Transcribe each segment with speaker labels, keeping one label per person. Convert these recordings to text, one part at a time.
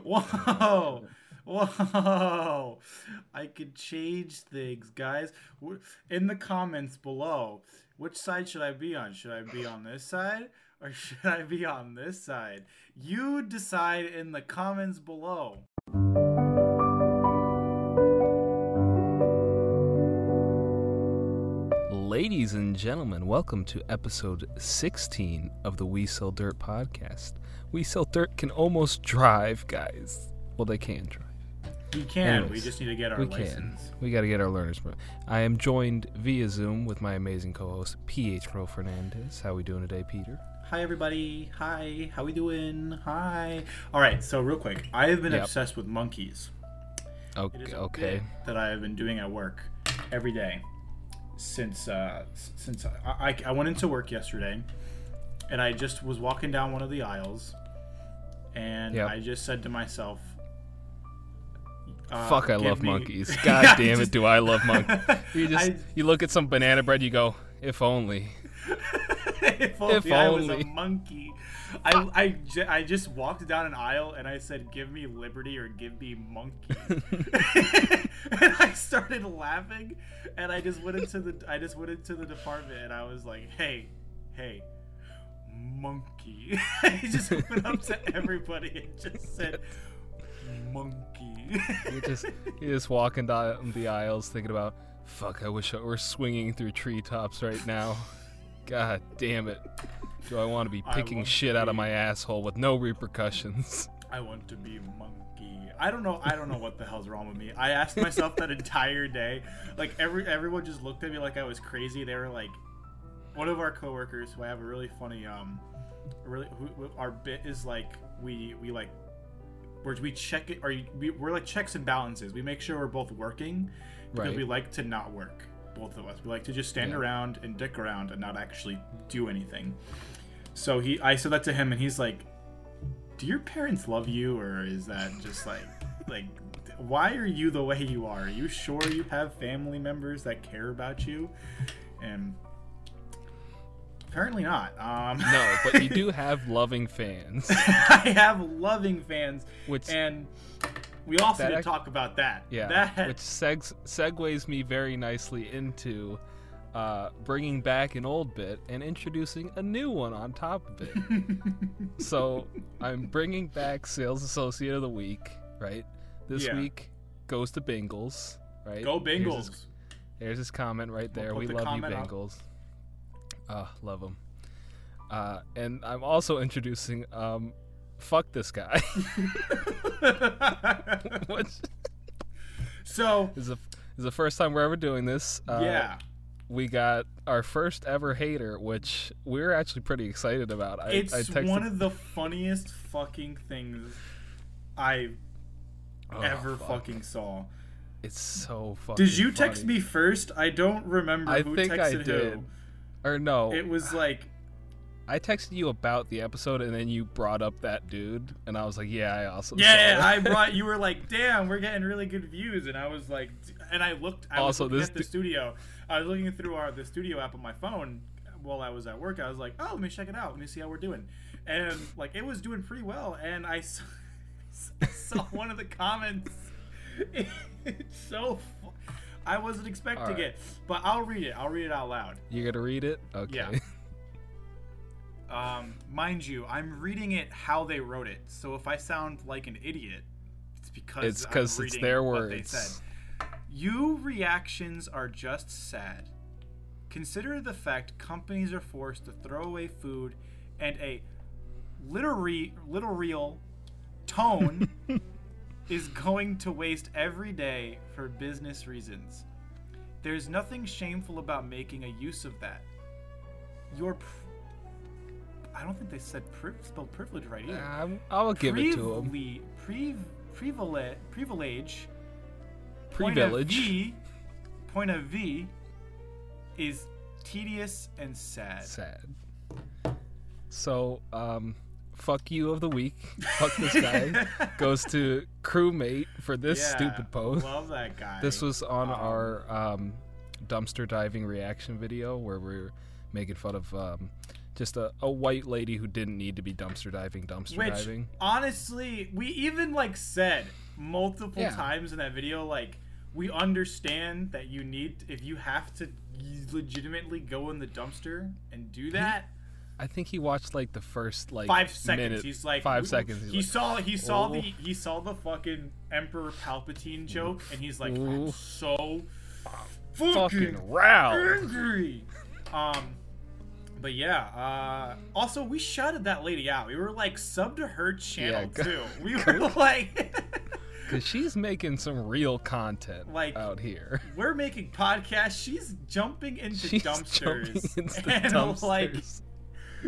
Speaker 1: Whoa. Whoa. I could change things, guys. In the comments below, which side should I be on? Should I be on this side or should I be on this side? You decide in the comments below.
Speaker 2: Ladies and gentlemen, welcome to episode 16 of the We Sell Dirt podcast. We Sell Dirt can almost drive, guys. Well, they can drive.
Speaker 1: We can. we just need to get our
Speaker 2: we
Speaker 1: license.
Speaker 2: can. We got to get our learners. permit. I am joined via Zoom with my amazing co-host PH Pro Fernandez. How we doing today, Peter?
Speaker 1: Hi everybody. Hi. How we doing? Hi. All right. So real quick, I have been
Speaker 2: Yep.
Speaker 1: obsessed with monkeys.
Speaker 2: Okay.
Speaker 1: is a
Speaker 2: okay.
Speaker 1: bit that I have been doing at work every day since uh, since I, I, I went into work yesterday, and I just was walking down one of the aisles, and
Speaker 2: Yep.
Speaker 1: I just said to myself, uh,
Speaker 2: Fuck, I love
Speaker 1: me-
Speaker 2: monkeys. God
Speaker 1: I
Speaker 2: damn it,
Speaker 1: just-
Speaker 2: do I love monkeys. You just
Speaker 1: I-
Speaker 2: you look at some banana bread, you go, if only.
Speaker 1: if only
Speaker 2: If
Speaker 1: I was a monkey. I, I, I just walked down an aisle and I said, "Give me liberty or give me monkey." and I started laughing, and I just went into the I just went into the department and I was like, "Hey, hey, monkey!" I just went up to everybody and just said, "Monkey."
Speaker 2: You're just you're just walking down the aisles thinking about, fuck, I wish I were swinging through treetops right now. God damn it. Do I want to be picking shit out of my asshole with no repercussions?
Speaker 1: I want to be monkey. I don't know. I don't know what the hell's wrong with me. I asked myself that entire day. Like every everyone just looked at me like I was crazy. They were like, one of our coworkers who I have a really funny um, really who, our bit is like we we like where we check it or we, we're like checks and balances. We make sure we're both working because
Speaker 2: Right.
Speaker 1: we like to not work. Both of us. We like to just stand
Speaker 2: Yeah.
Speaker 1: around and dick around and not actually do anything. So he, I said that to him, and he's like, "Do your parents love you, or is that just like, like, why are you the way you are? Are you sure you have family members that care about you?" And apparently not. Um,
Speaker 2: No, but you do have loving fans,
Speaker 1: I have loving fans,
Speaker 2: which
Speaker 1: and we also
Speaker 2: That ac-
Speaker 1: talk about that.
Speaker 2: yeah,
Speaker 1: that
Speaker 2: which segs, segues me very nicely into uh, bringing back an old bit and introducing a new one on top of it. so I'm bringing back Sales Associate of the Week, right? This
Speaker 1: Yeah.
Speaker 2: week goes to Bengals, right?
Speaker 1: go Bengals.
Speaker 2: there's his comment right
Speaker 1: We'll
Speaker 2: there. We
Speaker 1: the
Speaker 2: love you,
Speaker 1: up.
Speaker 2: Bengals. Ah, love them. Uh, and I'm also introducing um, fuck this guy,
Speaker 1: so
Speaker 2: is the is the first time we're ever doing this. Uh,
Speaker 1: yeah,
Speaker 2: we got our first ever hater, which we're actually pretty excited about. I,
Speaker 1: it's
Speaker 2: I texted,
Speaker 1: one of the funniest fucking things I
Speaker 2: Oh,
Speaker 1: ever
Speaker 2: fuck.
Speaker 1: fucking saw.
Speaker 2: It's so fucking.
Speaker 1: Did you text
Speaker 2: funny.
Speaker 1: me first? I don't remember
Speaker 2: I
Speaker 1: who
Speaker 2: think I
Speaker 1: texted
Speaker 2: did.
Speaker 1: who.
Speaker 2: Or no,
Speaker 1: It was like
Speaker 2: I texted you about the episode, and then you brought up that dude, and I was like, "Yeah, I also." saw
Speaker 1: Yeah. I brought. You were like, "Damn, we're getting really good views," and I was like, and I looked. I
Speaker 2: Also,
Speaker 1: was looking
Speaker 2: this
Speaker 1: at the studio. I was looking through our the studio app on my phone while I was at work. I was like, "Oh, let me check it out. Let me see how we're doing," and like it was doing pretty well. And I saw, I saw one of the comments. It's so. Fu- I wasn't expecting
Speaker 2: Alright.
Speaker 1: it, but I'll read it. I'll read it out loud.
Speaker 2: You gonna read it? Okay.
Speaker 1: Yeah. Um, mind you, I'm reading it how they wrote it. So if I sound like an idiot, it's because
Speaker 2: it's because it's their
Speaker 1: what they
Speaker 2: words.
Speaker 1: said. You reactions are just sad. Consider the fact companies are forced to throw away food and a literary, little real tone is going to waste every day for business reasons. There's nothing shameful about making a use of that. Your, I don't think they said pri- spelled privilege right either.
Speaker 2: Um, I'll give it to him.
Speaker 1: privile, privilege. privilege, point. V, point of V, is tedious and sad.
Speaker 2: Sad. So, um, fuck you of the week. Fuck this guy. Goes to crewmate for this
Speaker 1: Yeah,
Speaker 2: stupid post.
Speaker 1: Love that guy.
Speaker 2: This was on
Speaker 1: Um,
Speaker 2: our um, dumpster diving reaction video where we're making fun of um, just a, a white lady who didn't need to be dumpster diving, dumpster
Speaker 1: Which
Speaker 2: diving.
Speaker 1: honestly, we even like said multiple
Speaker 2: Yeah.
Speaker 1: times in that video, like we understand that you need if you have to legitimately go in the dumpster and do that.
Speaker 2: I think he watched like the first like
Speaker 1: Five seconds.
Speaker 2: minute-
Speaker 1: he's like
Speaker 2: five seconds.
Speaker 1: He
Speaker 2: like,
Speaker 1: saw he saw
Speaker 2: "Oh."
Speaker 1: the he saw the fucking Emperor Palpatine joke, and he's like, I'm so
Speaker 2: fucking
Speaker 1: fucking angry. Um, but yeah. Uh, also, we shouted that lady out. We were like sub to her channel
Speaker 2: Yeah,
Speaker 1: too. We were like,
Speaker 2: Cause she's making some real content
Speaker 1: Like,
Speaker 2: out here.
Speaker 1: we're making podcasts. She's jumping into
Speaker 2: She's
Speaker 1: dumpsters,
Speaker 2: jumping into
Speaker 1: and
Speaker 2: dumpsters.
Speaker 1: like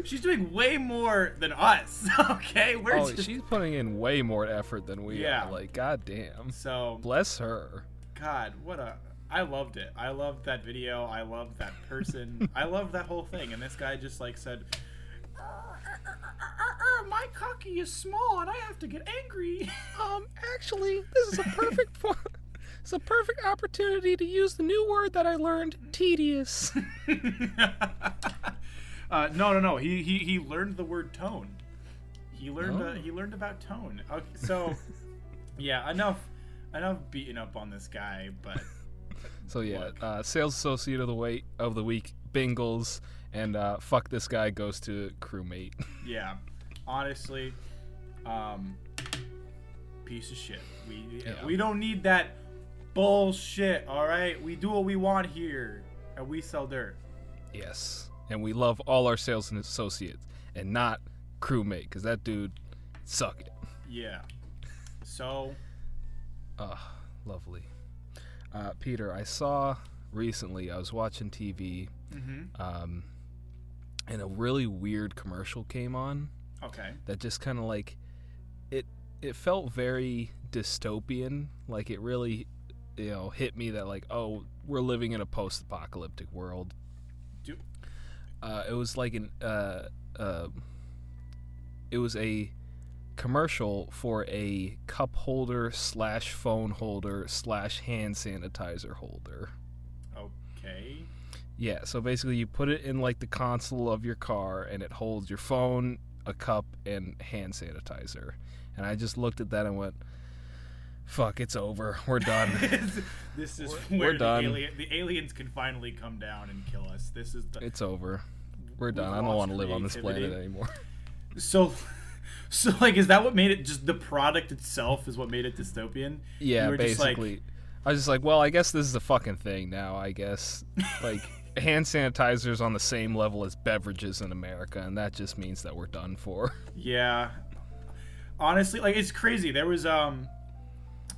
Speaker 1: she's doing way more than us. Okay, we're
Speaker 2: oh,
Speaker 1: just
Speaker 2: she's putting in way more effort than we
Speaker 1: Yeah.
Speaker 2: are. Like, goddamn.
Speaker 1: so
Speaker 2: Bless her.
Speaker 1: God, what a. I loved it. I loved that video. I loved that person. I loved that whole thing. And this guy just like said, "Uh, uh, uh, uh, "My cocky is small, and I have to get angry."
Speaker 2: Um, actually, this is a perfect po- it's a perfect opportunity to use the new word that I learned, tedious.
Speaker 1: uh, no, no, no. He, he he learned the word tone. He learned uh,
Speaker 2: Oh.
Speaker 1: he learned about tone. Okay, so yeah, enough enough beating up on this guy. But
Speaker 2: So yeah, uh, sales associate of the week of the week, Bingles, and uh, fuck this guy goes to crewmate.
Speaker 1: yeah, honestly, um, piece of shit. We
Speaker 2: Yeah.
Speaker 1: we don't need that bullshit. All right, we do what we want here, and we sell dirt.
Speaker 2: yes, and we love all our sales and associates, and not crewmate, because that dude suck it.
Speaker 1: Yeah. So
Speaker 2: Ugh, lovely. Uh, Peter, I saw recently. I was watching TV,
Speaker 1: mhm.
Speaker 2: um, and a really weird commercial came on.
Speaker 1: okay.
Speaker 2: that just kind of like it it felt very dystopian like it really you know hit me that like oh we're living in a post-apocalyptic world
Speaker 1: Do-
Speaker 2: uh, it was like an uh, uh, it was a commercial for a cup holder slash phone holder slash hand sanitizer holder
Speaker 1: Okay.
Speaker 2: yeah, so basically you put it in like the console of your car and it holds your phone, a cup, and hand sanitizer. And I just looked at that and went, fuck, it's over. We're done.
Speaker 1: this is
Speaker 2: We're-
Speaker 1: where
Speaker 2: we're
Speaker 1: the,
Speaker 2: done.
Speaker 1: alien, the aliens can finally come down and kill us. This is the
Speaker 2: it's over. We're done. I don't want to live on this planet anymore.
Speaker 1: so. So like, is that what made it? Just the product itself is what made it dystopian.
Speaker 2: yeah,
Speaker 1: just like-
Speaker 2: basically. I was just like, well, I guess this is a fucking thing now, I guess. Like, hand sanitizer's on the same level as beverages in America, and that just means that we're done for.
Speaker 1: Yeah. Honestly, like it's crazy. There was um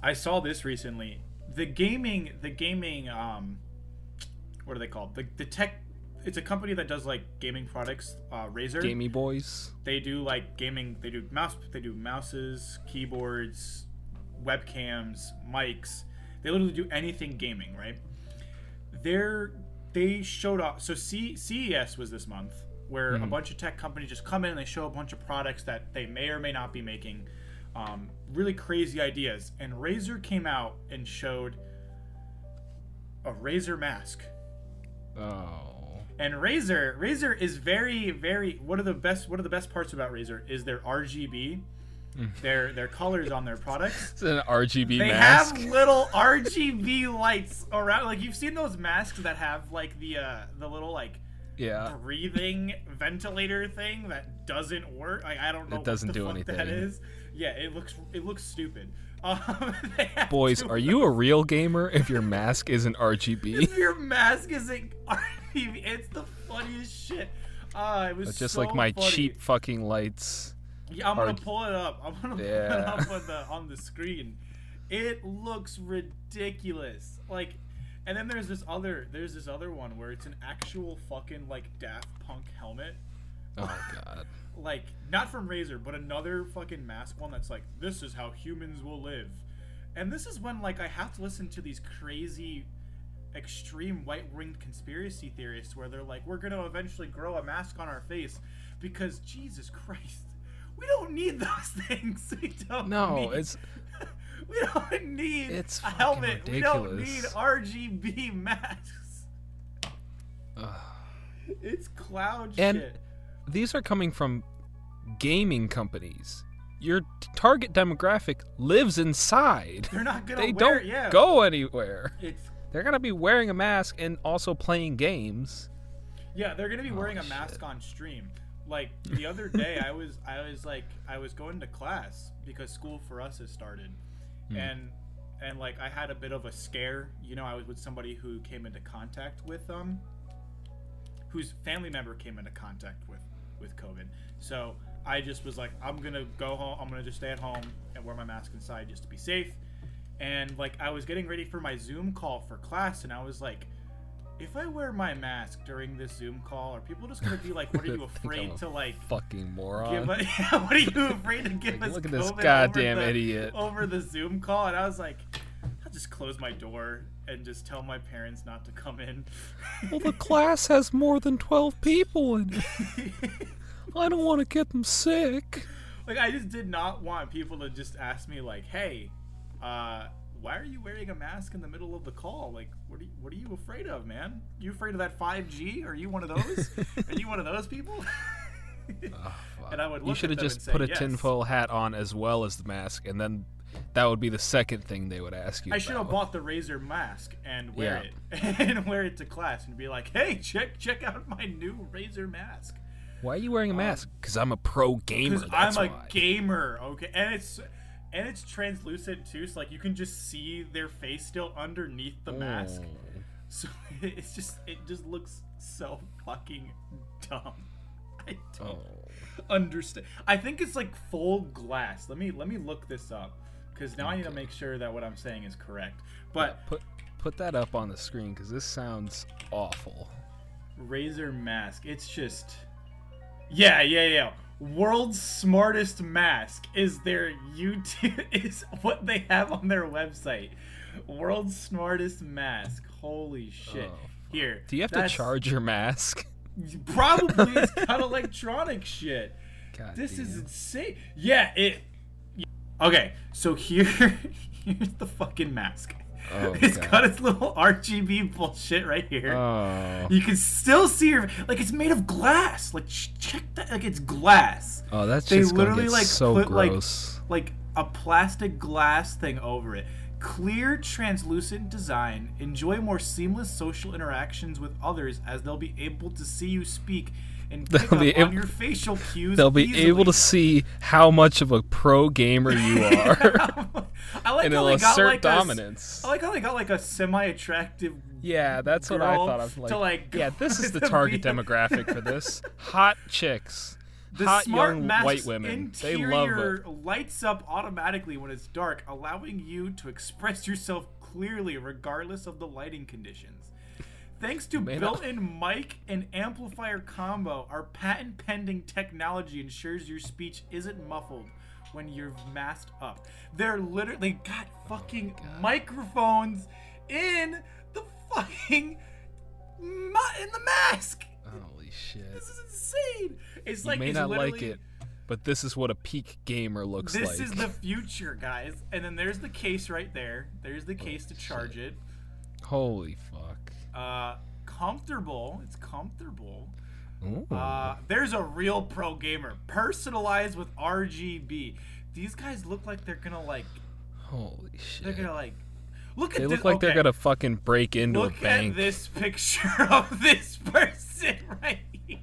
Speaker 1: I saw this recently. The gaming the gaming um what are they called? The the tech it's a company that does like gaming products, uh Razer.
Speaker 2: Gamey boys.
Speaker 1: They do like gaming, they do mouse they do mouses, keyboards, webcams, mics. They literally do anything gaming, right? They're they showed off so C, CES was this month where a
Speaker 2: Mhm.
Speaker 1: bunch of tech companies just come in and they show a bunch of products that they may or may not be making um, really crazy ideas and Razer came out and showed a Razer mask
Speaker 2: Oh.
Speaker 1: And Razer, Razer is very, very. One of the best. One of the best parts about Razer is their RGB,
Speaker 2: Mm.
Speaker 1: their their colors on their products.
Speaker 2: It's an RGB mask.
Speaker 1: They
Speaker 2: mask.
Speaker 1: have little RGB lights around. Like you've seen those masks that have like the uh the little like
Speaker 2: yeah.
Speaker 1: breathing ventilator thing that doesn't work. Like I don't know.
Speaker 2: It doesn't do
Speaker 1: anything. That is. Yeah, it looks it looks stupid. Um,
Speaker 2: Boys, are you a real gamer if your mask isn't RGB?
Speaker 1: If your mask isn't RGB, it's the funniest shit. Uh, it was
Speaker 2: It's just
Speaker 1: so
Speaker 2: like my
Speaker 1: funny.
Speaker 2: cheap fucking lights.
Speaker 1: Yeah, I'm gonna pull it up. I'm gonna pull it
Speaker 2: Yeah.
Speaker 1: up on the on the screen. It looks ridiculous. Like, and then there's this other there's this other one where it's an actual fucking like Daft Punk helmet.
Speaker 2: Oh god.
Speaker 1: Like not from Razer, but another fucking mask one that's like this is how humans will live. And this is when like I have to listen to these crazy extreme white-winged conspiracy theorists where they're like we're going to eventually grow a mask on our face because Jesus Christ. We don't need those things. We don't need
Speaker 2: No,
Speaker 1: need,
Speaker 2: it's
Speaker 1: we don't need
Speaker 2: It's
Speaker 1: a helmet. We don't need. RGB masks.
Speaker 2: ugh.
Speaker 1: It's cloud
Speaker 2: And-
Speaker 1: shit.
Speaker 2: these are coming from gaming companies. Your target demographic lives inside.
Speaker 1: They're not gonna
Speaker 2: They
Speaker 1: wear
Speaker 2: don't
Speaker 1: yeah.
Speaker 2: go anywhere.
Speaker 1: It's
Speaker 2: They're gonna be wearing a mask and also playing games.
Speaker 1: Yeah, they're gonna be wearing a
Speaker 2: Oh,
Speaker 1: mask
Speaker 2: shit.
Speaker 1: on stream. Like the other day, I was I was like I was going to class because school for us has started,
Speaker 2: Hmm.
Speaker 1: and and like I had a bit of a scare. You know, I was with somebody who came into contact with um, whose family member came into contact with with COVID. So I just was like, I'm gonna go home. I'm gonna just stay at home and wear my mask inside just to be safe. And like I was getting ready for my Zoom call for class, and I was like, if I wear my mask during this Zoom call, are people just gonna be like, "What are you afraid to like
Speaker 2: Fucking moron.
Speaker 1: give? A, what are you afraid to give
Speaker 2: Like,
Speaker 1: us?
Speaker 2: look at this
Speaker 1: COVID
Speaker 2: goddamn
Speaker 1: over the,
Speaker 2: idiot.
Speaker 1: over the Zoom call?" And I was like, I'll just close my door and just tell my parents not to come in.
Speaker 2: well, the class has more than 12 people in it. I don't want to get them sick.
Speaker 1: like I just did not want people to just ask me like, "Hey, uh, why are you wearing a mask in the middle of the call? Like, what are you, what are you afraid of, man? You afraid of that 5G? Are you one of those? are you one of those people?" And I would
Speaker 2: you should have just put
Speaker 1: say,
Speaker 2: a
Speaker 1: "Yes."
Speaker 2: tinfoil hat on as well as the mask, and then that would be the second thing they would ask you.
Speaker 1: I should have bought the Razer mask and wear
Speaker 2: Yeah.
Speaker 1: it and wear it to class and be like, "Hey, check check out my new Razer mask."
Speaker 2: Why are you wearing a mask? Because I'm a pro gamer.
Speaker 1: Because I'm a
Speaker 2: why.
Speaker 1: gamer, okay, and it's and it's translucent too, so like you can just see their face still underneath the mask.
Speaker 2: Oh.
Speaker 1: So it's just it just looks so fucking dumb. I don't
Speaker 2: Oh.
Speaker 1: understand. I think it's like full glass. Let me let me look this up because now I need to make sure that what I'm saying is correct. But
Speaker 2: put put that up on the screen because this sounds awful.
Speaker 1: Razer mask. It's just Yeah, yeah, yeah. World's smartest mask is their YouTube is what they have on their website. World's smartest mask. Holy shit.
Speaker 2: Oh.
Speaker 1: Here.
Speaker 2: Do you have to charge your mask?
Speaker 1: Probably it's got electronic shit.
Speaker 2: God
Speaker 1: This is
Speaker 2: damn.
Speaker 1: insane. Yeah, it Okay, so here here's the fucking mask.
Speaker 2: Oh,
Speaker 1: It's
Speaker 2: God.
Speaker 1: got its little RGB bullshit right here.
Speaker 2: Oh.
Speaker 1: You can still see your like it's made of glass. Like check that, like it's glass.
Speaker 2: Oh, that's
Speaker 1: They
Speaker 2: just
Speaker 1: literally
Speaker 2: get
Speaker 1: like
Speaker 2: so
Speaker 1: put
Speaker 2: gross.
Speaker 1: like like a plastic glass thing over it. Clear, translucent design. Enjoy more seamless social interactions with others as they'll be able to see you speak and
Speaker 2: They'll be
Speaker 1: on your facial cues.
Speaker 2: They'll be
Speaker 1: easily.
Speaker 2: able to see how much of a pro gamer you are,
Speaker 1: I like
Speaker 2: and
Speaker 1: how
Speaker 2: it'll
Speaker 1: they got
Speaker 2: assert
Speaker 1: like
Speaker 2: dominance.
Speaker 1: I like how they got like a semi-attractive
Speaker 2: Yeah, that's what I thought of. Like,
Speaker 1: to, like,
Speaker 2: yeah, this is the target demographic for this. Hot chicks,
Speaker 1: The
Speaker 2: hot
Speaker 1: smart
Speaker 2: young white women. They love it.
Speaker 1: lights up automatically when it's dark, allowing you to express yourself clearly regardless of the lighting conditions. Thanks to built-in mic and amplifier combo, our patent-pending technology ensures your speech isn't muffled when you're masked up. They're literally got fucking oh microphones in the fucking in the mask.
Speaker 2: Holy shit!
Speaker 1: This is insane. It's
Speaker 2: You
Speaker 1: like
Speaker 2: may not like it, but this is what a peak gamer looks
Speaker 1: This
Speaker 2: like.
Speaker 1: This is the future, guys. And then there's the case right there. There's the case to charge it.
Speaker 2: Holy fuck!
Speaker 1: Uh, comfortable. It's comfortable. Uh, there's a real pro gamer, personalized with RGB. These guys look like they're gonna like.
Speaker 2: Holy shit.
Speaker 1: They're gonna like. Look at
Speaker 2: They
Speaker 1: this.
Speaker 2: look like they're gonna fucking break into
Speaker 1: Look
Speaker 2: a bank.
Speaker 1: Look at this picture of this person right here.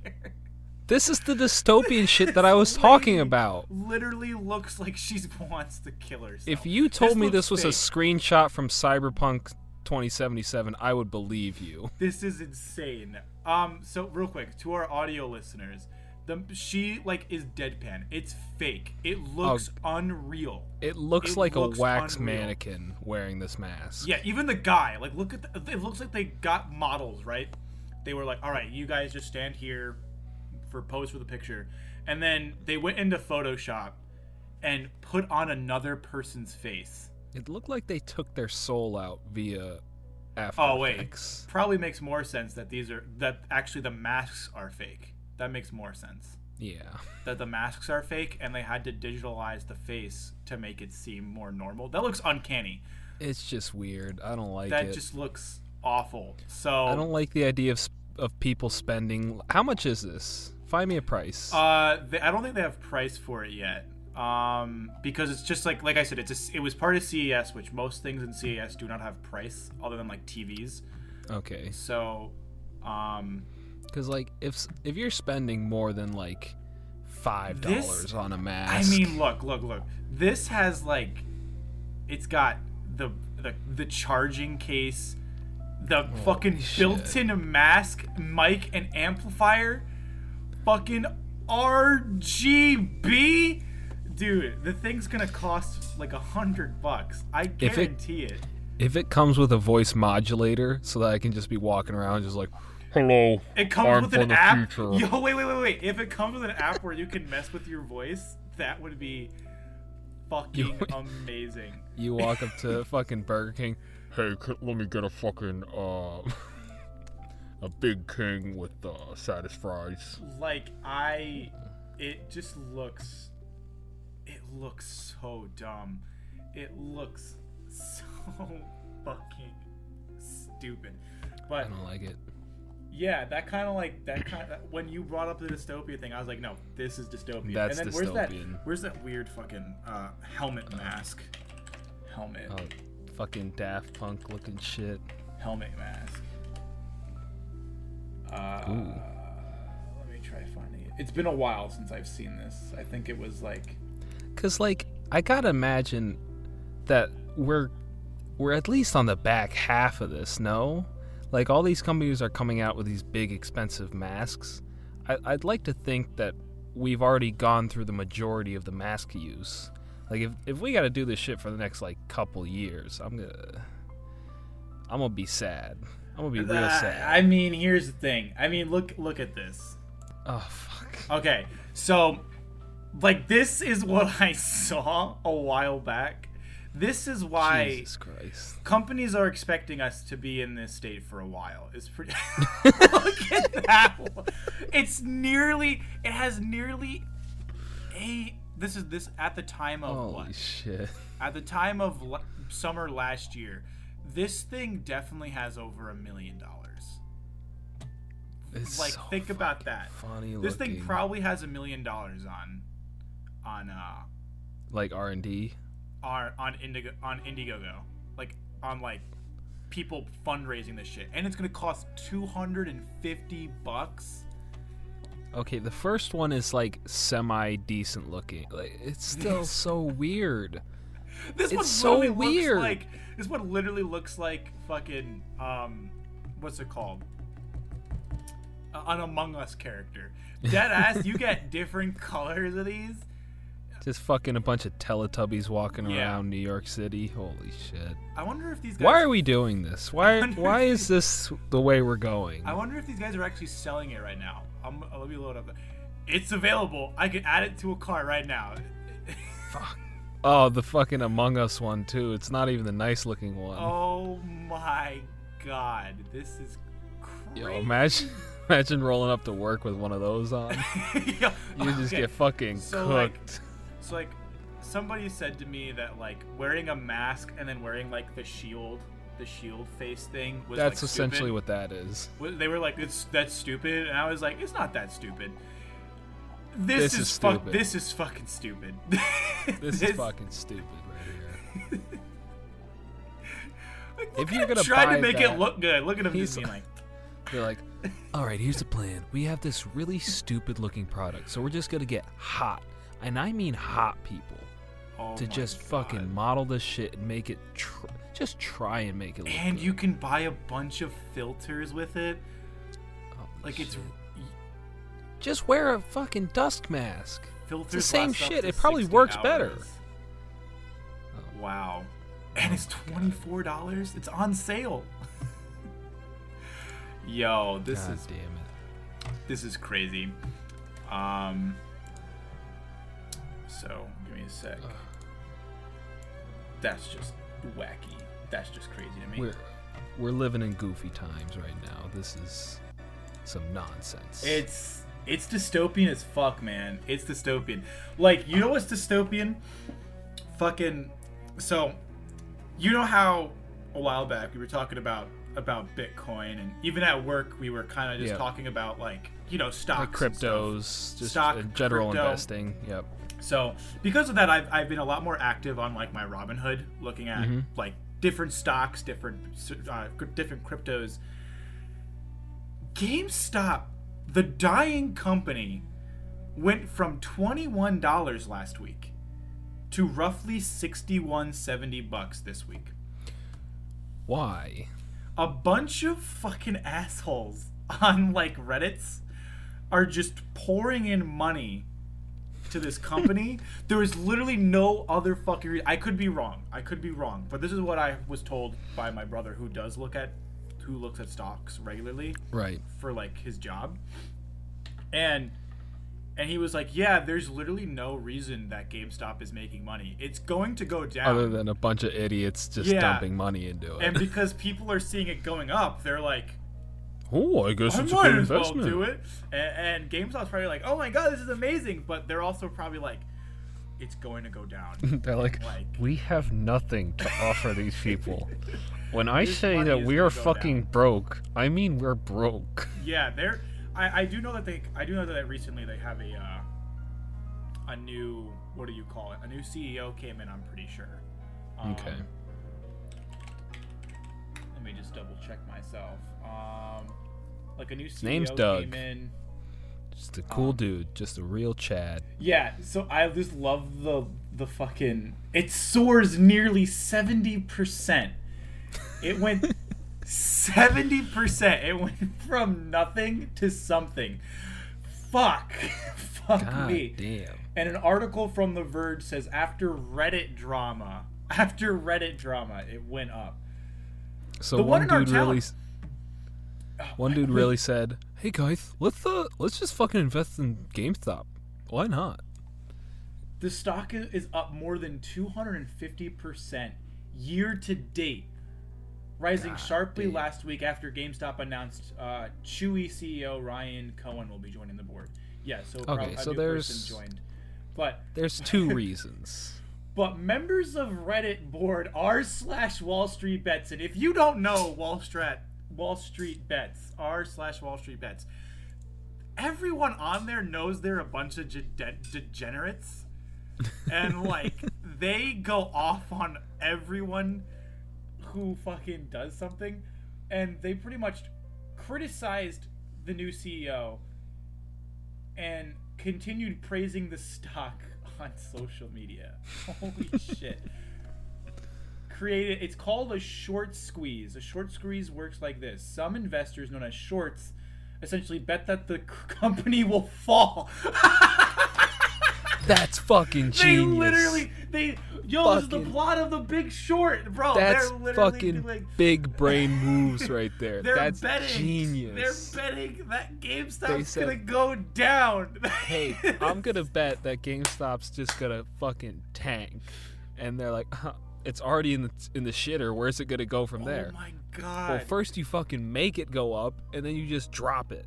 Speaker 2: This is the dystopian shit that I was talking about.
Speaker 1: Literally looks like she wants to kill herself.
Speaker 2: If you told me this was a screenshot from Cyberpunk 2077, I would believe you.
Speaker 1: This is insane. Um, so real quick to our audio listeners, the she like is deadpan. It's fake. It looks unreal.
Speaker 2: It looks
Speaker 1: It
Speaker 2: like
Speaker 1: looks
Speaker 2: a wax
Speaker 1: unreal.
Speaker 2: mannequin wearing this mask.
Speaker 1: Yeah, even the guy. Like, look at. The, it looks like they got models, right? They were like, "All right, you guys just stand here for pose for the picture," and then they went into Photoshop and put on another person's face.
Speaker 2: It looked like they took their soul out via After
Speaker 1: Oh wait,
Speaker 2: Effects.
Speaker 1: probably makes more sense that these are that actually the masks are fake. That makes more sense.
Speaker 2: Yeah.
Speaker 1: that the masks are fake and they had to digitalize the face to make it seem more normal. That looks uncanny.
Speaker 2: It's just weird. I don't like
Speaker 1: that
Speaker 2: it.
Speaker 1: just looks awful. So
Speaker 2: I don't like the idea of of people spending. How much is this? Find me a price.
Speaker 1: Uh, they, I don't think they have price for it yet. Um, because it's just like like I said, it's a, it was part of CES, which most things in CES do not have price other than like TVs.
Speaker 2: okay.
Speaker 1: So, um,
Speaker 2: Because like if if you're spending more than like five dollars on a mask, I
Speaker 1: mean, look, look, look. This has like, it's got the the the charging case, the fucking
Speaker 2: shit.
Speaker 1: built-in mask, mic, and amplifier, fucking RGB. Dude, the thing's gonna cost like a hundred bucks. I
Speaker 2: If it-
Speaker 1: guarantee it.
Speaker 2: if it comes with a voice modulator, so that I can just be walking around just like, hello.
Speaker 1: It comes
Speaker 2: I'm
Speaker 1: with
Speaker 2: from
Speaker 1: an
Speaker 2: the
Speaker 1: app.
Speaker 2: future.
Speaker 1: Yo, wait, wait, wait, wait. If it comes with an app where you can mess with your voice, that would be fucking amazing.
Speaker 2: You walk up to fucking Burger King. Hey, let me get a fucking uh, a Big King with uh, Satisfries.
Speaker 1: Like I, it just looks, it looks so dumb. It looks so fucking stupid. But I
Speaker 2: don't like it.
Speaker 1: yeah, that kind of like that kind of when you brought up the dystopia thing, I was like, no, this is dystopian.
Speaker 2: That's
Speaker 1: and then where's that?
Speaker 2: dystopian.
Speaker 1: Where's that weird fucking uh, helmet mask? Helmet.
Speaker 2: Oh, fucking Daft Punk looking shit.
Speaker 1: helmet mask. Uh,
Speaker 2: Ooh.
Speaker 1: let me try finding it. It's been a while since I've seen this. I think it was like
Speaker 2: Cause like I gotta imagine that we're we're at least on the back half of this. No, like all these companies are coming out with these big expensive masks. I, I'd like to think that we've already gone through the majority of the mask use. Like if if we got to do this shit for the next like couple years, I'm gonna I'm gonna be sad. I'm gonna be real
Speaker 1: Uh,
Speaker 2: sad.
Speaker 1: I mean, here's the thing. I mean, look look at this.
Speaker 2: oh fuck.
Speaker 1: Okay, so like this is what I saw a while back. This is why
Speaker 2: Jesus Christ.
Speaker 1: companies are expecting us to be in this state for a while. It's pretty. Look at that. one. It's nearly. It has nearly a. This is this at the time of
Speaker 2: Holy
Speaker 1: what?
Speaker 2: shit.
Speaker 1: At the time of l- summer last year, this thing definitely has over a million dollars.
Speaker 2: It's
Speaker 1: Like,
Speaker 2: so
Speaker 1: think about that.
Speaker 2: funny
Speaker 1: This thing probably has a million dollars on, on uh,
Speaker 2: like R and D.
Speaker 1: are on Indigo on Indiegogo, like on like people fundraising this shit, and it's gonna cost two hundred and fifty bucks.
Speaker 2: Okay, the first one is like semi decent looking. Like it's still so weird.
Speaker 1: This one
Speaker 2: It's so weird.
Speaker 1: Looks like this one literally looks like fucking um, what's it called? Uh, an Among Us character. Dead ass, you get different colors of these.
Speaker 2: Just fucking a bunch of Teletubbies walking
Speaker 1: Yeah.
Speaker 2: around New York City. Holy shit.
Speaker 1: I wonder if these guys.
Speaker 2: Why are we doing this? Why
Speaker 1: wonder
Speaker 2: why
Speaker 1: if
Speaker 2: is this the way we're going?
Speaker 1: I wonder if these guys are actually selling it right now. I'm, uh, let me load up. It's available. I can add it to a cart right now.
Speaker 2: Fuck. Oh, the fucking Among Us one too. It's not even the nice looking one.
Speaker 1: Oh my god, this is crazy.
Speaker 2: Yo, imagine imagine rolling up to work with one of those on.
Speaker 1: Yo,
Speaker 2: You just
Speaker 1: okay,
Speaker 2: get fucking
Speaker 1: So, like,
Speaker 2: cooked.
Speaker 1: So like, somebody said to me that like wearing a mask and then wearing like the shield, the shield face thing was
Speaker 2: That's
Speaker 1: like,
Speaker 2: essentially
Speaker 1: stupid.
Speaker 2: what that is.
Speaker 1: They were like, "It's that's stupid," and I was like, "It's not that stupid." This,
Speaker 2: This
Speaker 1: is,
Speaker 2: is
Speaker 1: fuck.
Speaker 2: stupid.
Speaker 1: This is fucking stupid.
Speaker 2: This, is fucking stupid right here.
Speaker 1: Like,
Speaker 2: If you're gonna try
Speaker 1: to make
Speaker 2: that-
Speaker 1: it look good. Look at him
Speaker 2: He's-
Speaker 1: just like,
Speaker 2: They're like, all right, here's the plan. We have this really stupid looking product, so we're just gonna get hot, and I mean hot people,
Speaker 1: oh
Speaker 2: to just
Speaker 1: God.
Speaker 2: fucking model this shit and make it, tr- just try and make it look
Speaker 1: And
Speaker 2: good.
Speaker 1: you can buy a bunch of filters with it.
Speaker 2: Holy
Speaker 1: Like it's
Speaker 2: just wear a fucking dusk mask.
Speaker 1: filters. The same
Speaker 2: shit. It probably
Speaker 1: 60
Speaker 2: works better.
Speaker 1: hours. Wow. And it's twenty four dollars. It's on sale. Yo, this
Speaker 2: God
Speaker 1: is
Speaker 2: damn it.
Speaker 1: this is crazy. Um. So give me a sec. That's just wacky. That's just crazy to me.
Speaker 2: We're we're living in goofy times right now. This is some nonsense.
Speaker 1: It's it's dystopian as fuck, man. It's dystopian. Like, you know what's dystopian? Fucking so you know how a while back we were talking about about Bitcoin, and even at work we were kind of just
Speaker 2: Yeah.
Speaker 1: talking about like you know stocks,
Speaker 2: Like cryptos, just
Speaker 1: Stock,
Speaker 2: general
Speaker 1: crypto.
Speaker 2: investing. Yep.
Speaker 1: So because of that, I've, I've been a lot more active on like my Robinhood, looking at
Speaker 2: Mhm.
Speaker 1: like different stocks, different uh, different cryptos. GameStop, the dying company, went from twenty one dollars last week to roughly sixty one seventy bucks this week.
Speaker 2: Why?
Speaker 1: A bunch of fucking assholes on like Reddit's are just pouring in money to this company. there is literally no other fucking reason. I could be wrong. I could be wrong, but this is what I was told by my brother, who does look at, who looks at stocks regularly
Speaker 2: Right.
Speaker 1: for like his job, and and he was like, yeah, there's literally no reason that GameStop is making money. It's going to go down.
Speaker 2: Other than a bunch of idiots just
Speaker 1: Yeah.
Speaker 2: dumping money into it.
Speaker 1: and because people are seeing it going up, they're like,
Speaker 2: oh, I guess
Speaker 1: I
Speaker 2: it's a good
Speaker 1: as well
Speaker 2: investment.
Speaker 1: do it. And, and GameStop's probably like, oh my god, this is amazing. But they're also probably like, it's going to go down.
Speaker 2: They're like,
Speaker 1: Like-
Speaker 2: we have nothing to offer these people. When I
Speaker 1: This
Speaker 2: say that we are fucking
Speaker 1: down.
Speaker 2: broke, I mean we're broke.
Speaker 1: yeah, they're. I, I do know that they. I do know that recently they have a. Uh, a new. What do you call it? A new CEO came in. I'm pretty sure. Um,
Speaker 2: Okay.
Speaker 1: Let me just double check myself. Um, like a new
Speaker 2: name's Doug.
Speaker 1: came in.
Speaker 2: Just a cool
Speaker 1: Um,
Speaker 2: dude, just a real Chad.
Speaker 1: Yeah, so I just love the the fucking it soars nearly 70%. It went 70%. It went from nothing to something. Fuck. Fuck
Speaker 2: God
Speaker 1: me.
Speaker 2: damn.
Speaker 1: And an article from The Verge says after Reddit drama, after Reddit drama, it went up.
Speaker 2: So
Speaker 1: The one
Speaker 2: one
Speaker 1: in
Speaker 2: dude really,
Speaker 1: town-
Speaker 2: s- one dude really said, "Hey guys, let's uh, let's just fucking invest in GameStop. Why not?"
Speaker 1: The stock is up more than 250% year to date, rising
Speaker 2: God
Speaker 1: sharply
Speaker 2: damn.
Speaker 1: last week after GameStop announced uh, Chewy CEO Ryan Cohen will be joining the board. Yeah, so
Speaker 2: Okay, so there's-
Speaker 1: joined. But
Speaker 2: There's two reasons.
Speaker 1: but members of Reddit board r slash Wall Street Bets, and if you don't know Wall Street Wall Street Bets r slash Wall Street Bets, everyone on there knows they're a bunch of de- degenerates, and like they go off on everyone who fucking does something, and they pretty much criticized the new CEO and continued praising the stock on social media. Holy shit. Created it's called a short squeeze. A short squeeze works like this. Some investors known as shorts essentially bet that the c- company will fall.
Speaker 2: That's fucking genius.
Speaker 1: they literally they yo this is the plot of the big short, bro.
Speaker 2: That's
Speaker 1: they're literally
Speaker 2: fucking
Speaker 1: doing
Speaker 2: big brain moves right there. That's
Speaker 1: betting
Speaker 2: genius.
Speaker 1: they're betting that GameStop's
Speaker 2: said-
Speaker 1: gonna go down.
Speaker 2: hey, I'm gonna bet that GameStop's just gonna fucking tank, and they're like, huh, it's already in the in the shitter. Where's it gonna go from oh there?
Speaker 1: Oh my god.
Speaker 2: well, first you fucking make it go up, and then you just drop it.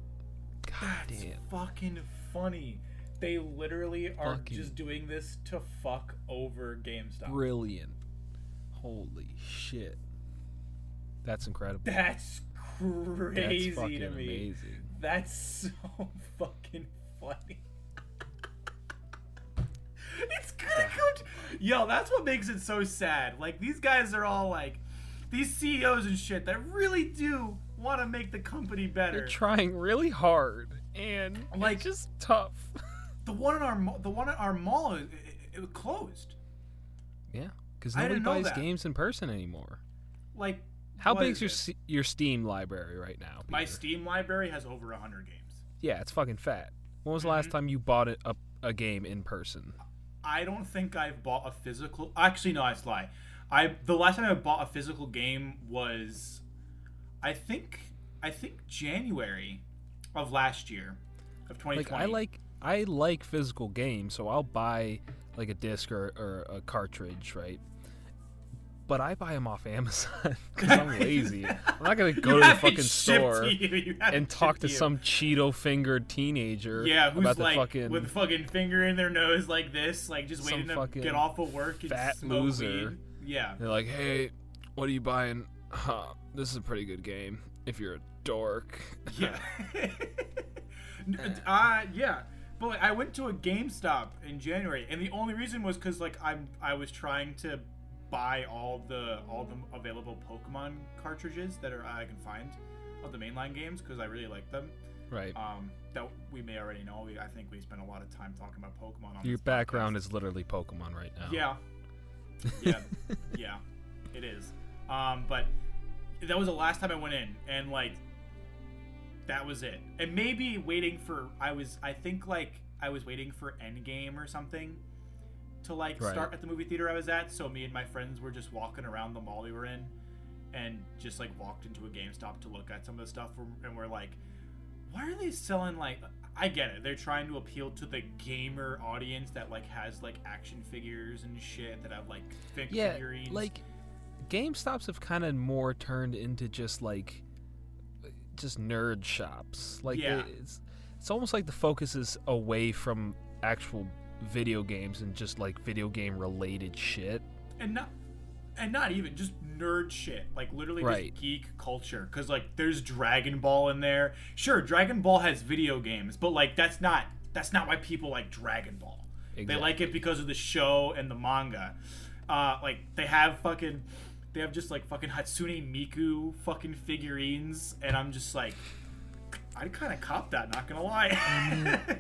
Speaker 2: God
Speaker 1: That's
Speaker 2: damn.
Speaker 1: fucking funny. They literally are
Speaker 2: Fucking-
Speaker 1: just doing this to fuck over GameStop.
Speaker 2: Brilliant. Holy shit. That's incredible.
Speaker 1: That's crazy
Speaker 2: That's fucking
Speaker 1: to me.
Speaker 2: amazing.
Speaker 1: That's so fucking funny. it's gonna go. t- Yo, that's what makes it so sad. Like these guys are all like, these CEOs and shit that really do want to make the company better.
Speaker 2: They're trying really hard, and
Speaker 1: Like-
Speaker 2: it's just tough.
Speaker 1: the one in our the one at our mall it, it, it closed.
Speaker 2: yeah, because nobody buys games in person anymore.
Speaker 1: Like
Speaker 2: How big's
Speaker 1: is
Speaker 2: your
Speaker 1: it?
Speaker 2: Your Steam library right now?
Speaker 1: My Steam library has over hundred games.
Speaker 2: Yeah, it's fucking fat. When was the last
Speaker 1: Mhm.
Speaker 2: time you bought it a, a game in person?
Speaker 1: I don't think I've bought a physical. Actually, no, I lie. I the last time I bought a physical game was, I think, I think January of last year, of 2020.
Speaker 2: Like I like I like physical games, so I'll buy like a disc or, or a cartridge, right? But I buy them off Amazon because I'm lazy. I'm not gonna go to the fucking store
Speaker 1: to you, you have
Speaker 2: and talk to
Speaker 1: you.
Speaker 2: some Cheeto fingered teenager
Speaker 1: yeah who's
Speaker 2: about the
Speaker 1: like
Speaker 2: fucking
Speaker 1: with fucking finger in their nose like this, like just waiting to get off of work and
Speaker 2: fat
Speaker 1: smoke
Speaker 2: loser.
Speaker 1: weed. Yeah.
Speaker 2: They're like, "Hey, what are you buying?" huh, this is a pretty good game if you're a dork.
Speaker 1: Yeah. uh, yeah. But like, I went to a GameStop in January, and the only reason was because like I'm I was trying to buy all the all the available Pokemon cartridges that are I can find of the mainline games because I really like them.
Speaker 2: right.
Speaker 1: Um, that we may already know. We, I think we spent a lot of time talking about Pokemon. On
Speaker 2: Your background
Speaker 1: podcast.
Speaker 2: is literally Pokemon right now.
Speaker 1: Yeah. Yeah. yeah. It is. Um, but that was the last time I went in, and like that was it. And maybe waiting for I was I think like I was waiting for Endgame or something to like
Speaker 2: Right.
Speaker 1: start at the movie theater I was at. So me and my friends were just walking around the mall we were in, and just like walked into a GameStop to look at some of the stuff, and we're like, why are they selling like? I get it. They're trying to appeal to the gamer audience that like has like action figures and shit that have like fi-
Speaker 2: Yeah,
Speaker 1: figurines.
Speaker 2: like GameStops have kind of more turned into just like just nerd shops. Like
Speaker 1: Yeah.
Speaker 2: it's it's almost like the focus is away from actual video games and just like video game related shit.
Speaker 1: and not and not even just nerd shit. Like literally
Speaker 2: Right.
Speaker 1: just geek culture. Because like there's dragon ball in there. Sure dragon ball has video games but like that's not that's not why people like dragon ball. They like it because of the show and the manga. Uh like they have fucking they have just like fucking hatsune miku fucking figurines and i'm just like i'd kind of cop that not gonna lie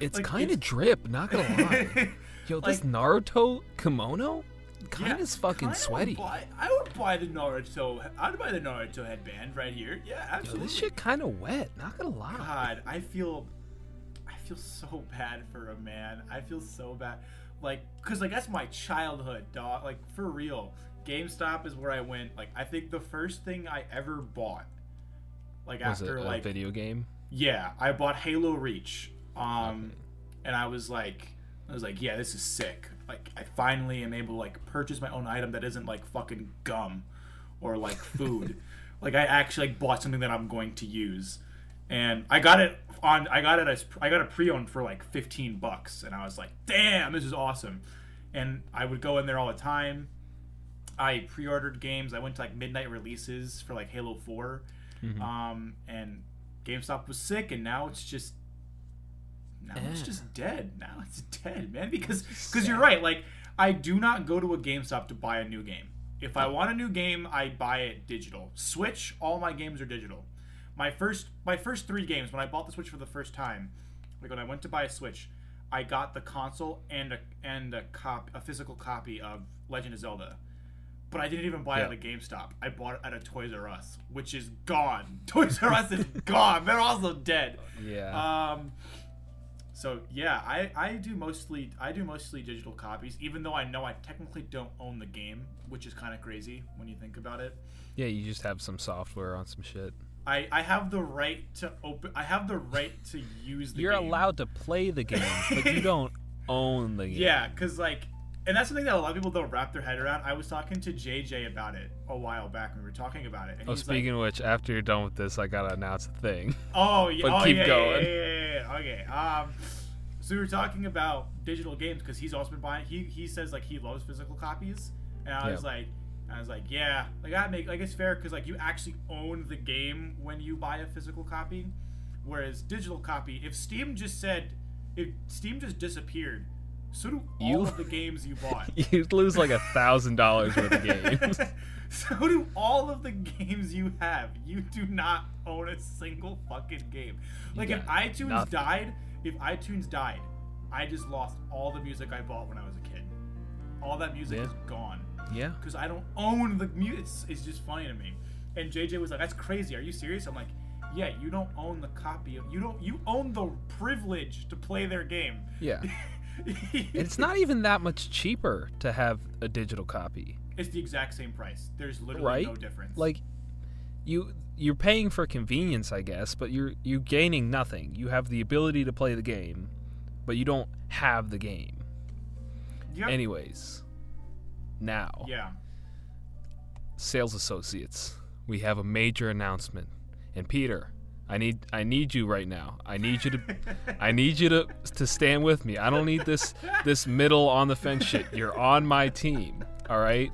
Speaker 2: It's
Speaker 1: like,
Speaker 2: kind of drip, not gonna lie. Yo, this Naruto kimono kind of
Speaker 1: Yeah,
Speaker 2: is fucking
Speaker 1: kinda
Speaker 2: sweaty.
Speaker 1: Buy, I would buy the Naruto. I'd buy the Naruto headband right here. Yeah, absolutely.
Speaker 2: Yo, this shit kind of wet, not gonna lie.
Speaker 1: God, I feel, I feel so bad for a man. I feel so bad, like, cause like that's my childhood, dog. Like for real, GameStop is where I went. Like I think the first thing I ever bought, like
Speaker 2: Was
Speaker 1: after
Speaker 2: a
Speaker 1: like
Speaker 2: video game?
Speaker 1: yeah, I bought Halo Reach. Um, and I was like, I was like, yeah, this is sick. Like, I finally am able to like purchase my own item that isn't like fucking gum or like food. like, I actually like bought something that I'm going to use, and I got it on. I got it as I got a pre-owned for like 15 bucks, and I was like, damn, this is awesome. And I would go in there all the time. I pre-ordered games. I went to like midnight releases for like Halo 4
Speaker 2: Mhm.
Speaker 1: um, and GameStop was sick, and now it's just now it's just dead. Now it's dead, man. Because because you're right. Like I do not go to a GameStop to buy a new game. If I want a new game, I buy it digital. Switch, all my games are digital. My first my first three games when I bought the Switch for the first time, like when I went to buy a Switch, I got the console and a and a cop a physical copy of Legend of Zelda. But I didn't even buy
Speaker 2: Yeah.
Speaker 1: it at a GameStop. I bought it at a Toys R Us, which is gone. Toys R Us is gone. They're also dead.
Speaker 2: Yeah.
Speaker 1: Um, so yeah, I, I do mostly I do mostly digital copies, even though I know I technically don't own the game, which is kind of crazy when you think about it.
Speaker 2: yeah, you just have some software on some shit.
Speaker 1: I, I have the right to open. I have the right to use the. Game.
Speaker 2: You're
Speaker 1: game.
Speaker 2: allowed to play the game, but you don't own the game.
Speaker 1: Yeah, because like, and that's something that a lot of people don't wrap their head around. I was talking to JJ about it a while back when we were talking about it, and
Speaker 2: Oh, speaking of which, after you're done with this, I gotta announce a thing.
Speaker 1: "Oh yeah,
Speaker 2: but
Speaker 1: oh,
Speaker 2: keep
Speaker 1: yeah,
Speaker 2: going.
Speaker 1: Yeah, yeah, Okay. Um, so we were talking about digital games because he's also been buying. He he says like he loves physical copies, and I was like. I was like, yeah, like that make like it's fair because like you actually own the game when you buy a physical copy, whereas digital copy, if Steam just said, if Steam just disappeared, so do all
Speaker 2: You-
Speaker 1: of the games you bought.
Speaker 2: You'd lose like a thousand dollars worth of games.
Speaker 1: so do all of the games you have. You do not own a single fucking game. Like if iTunes
Speaker 2: nothing.
Speaker 1: died, if iTunes died, I just lost all the music I bought when I was a kid. All that music
Speaker 2: Yeah.
Speaker 1: is gone
Speaker 2: yeah.
Speaker 1: because I don't own the music. It's, it's just funny to me. And JJ was like, "That's crazy. Are you serious?" I'm like, "Yeah, you don't own the copy of you don't you own the privilege to play their game."
Speaker 2: Yeah. It's not even that much cheaper to have a digital copy.
Speaker 1: It's the exact same price. There's literally
Speaker 2: Right?
Speaker 1: no difference.
Speaker 2: Like you you're paying for convenience, I guess, but you're you gaining nothing. You have the ability to play the game, but you don't have the game.
Speaker 1: Yep.
Speaker 2: Anyways, now
Speaker 1: yeah.
Speaker 2: sales associates, we have a major announcement. And Peter, I need I need you right now. I need you to I need you to to stand with me. I don't need this this middle on the fence shit. You're on my team. All right?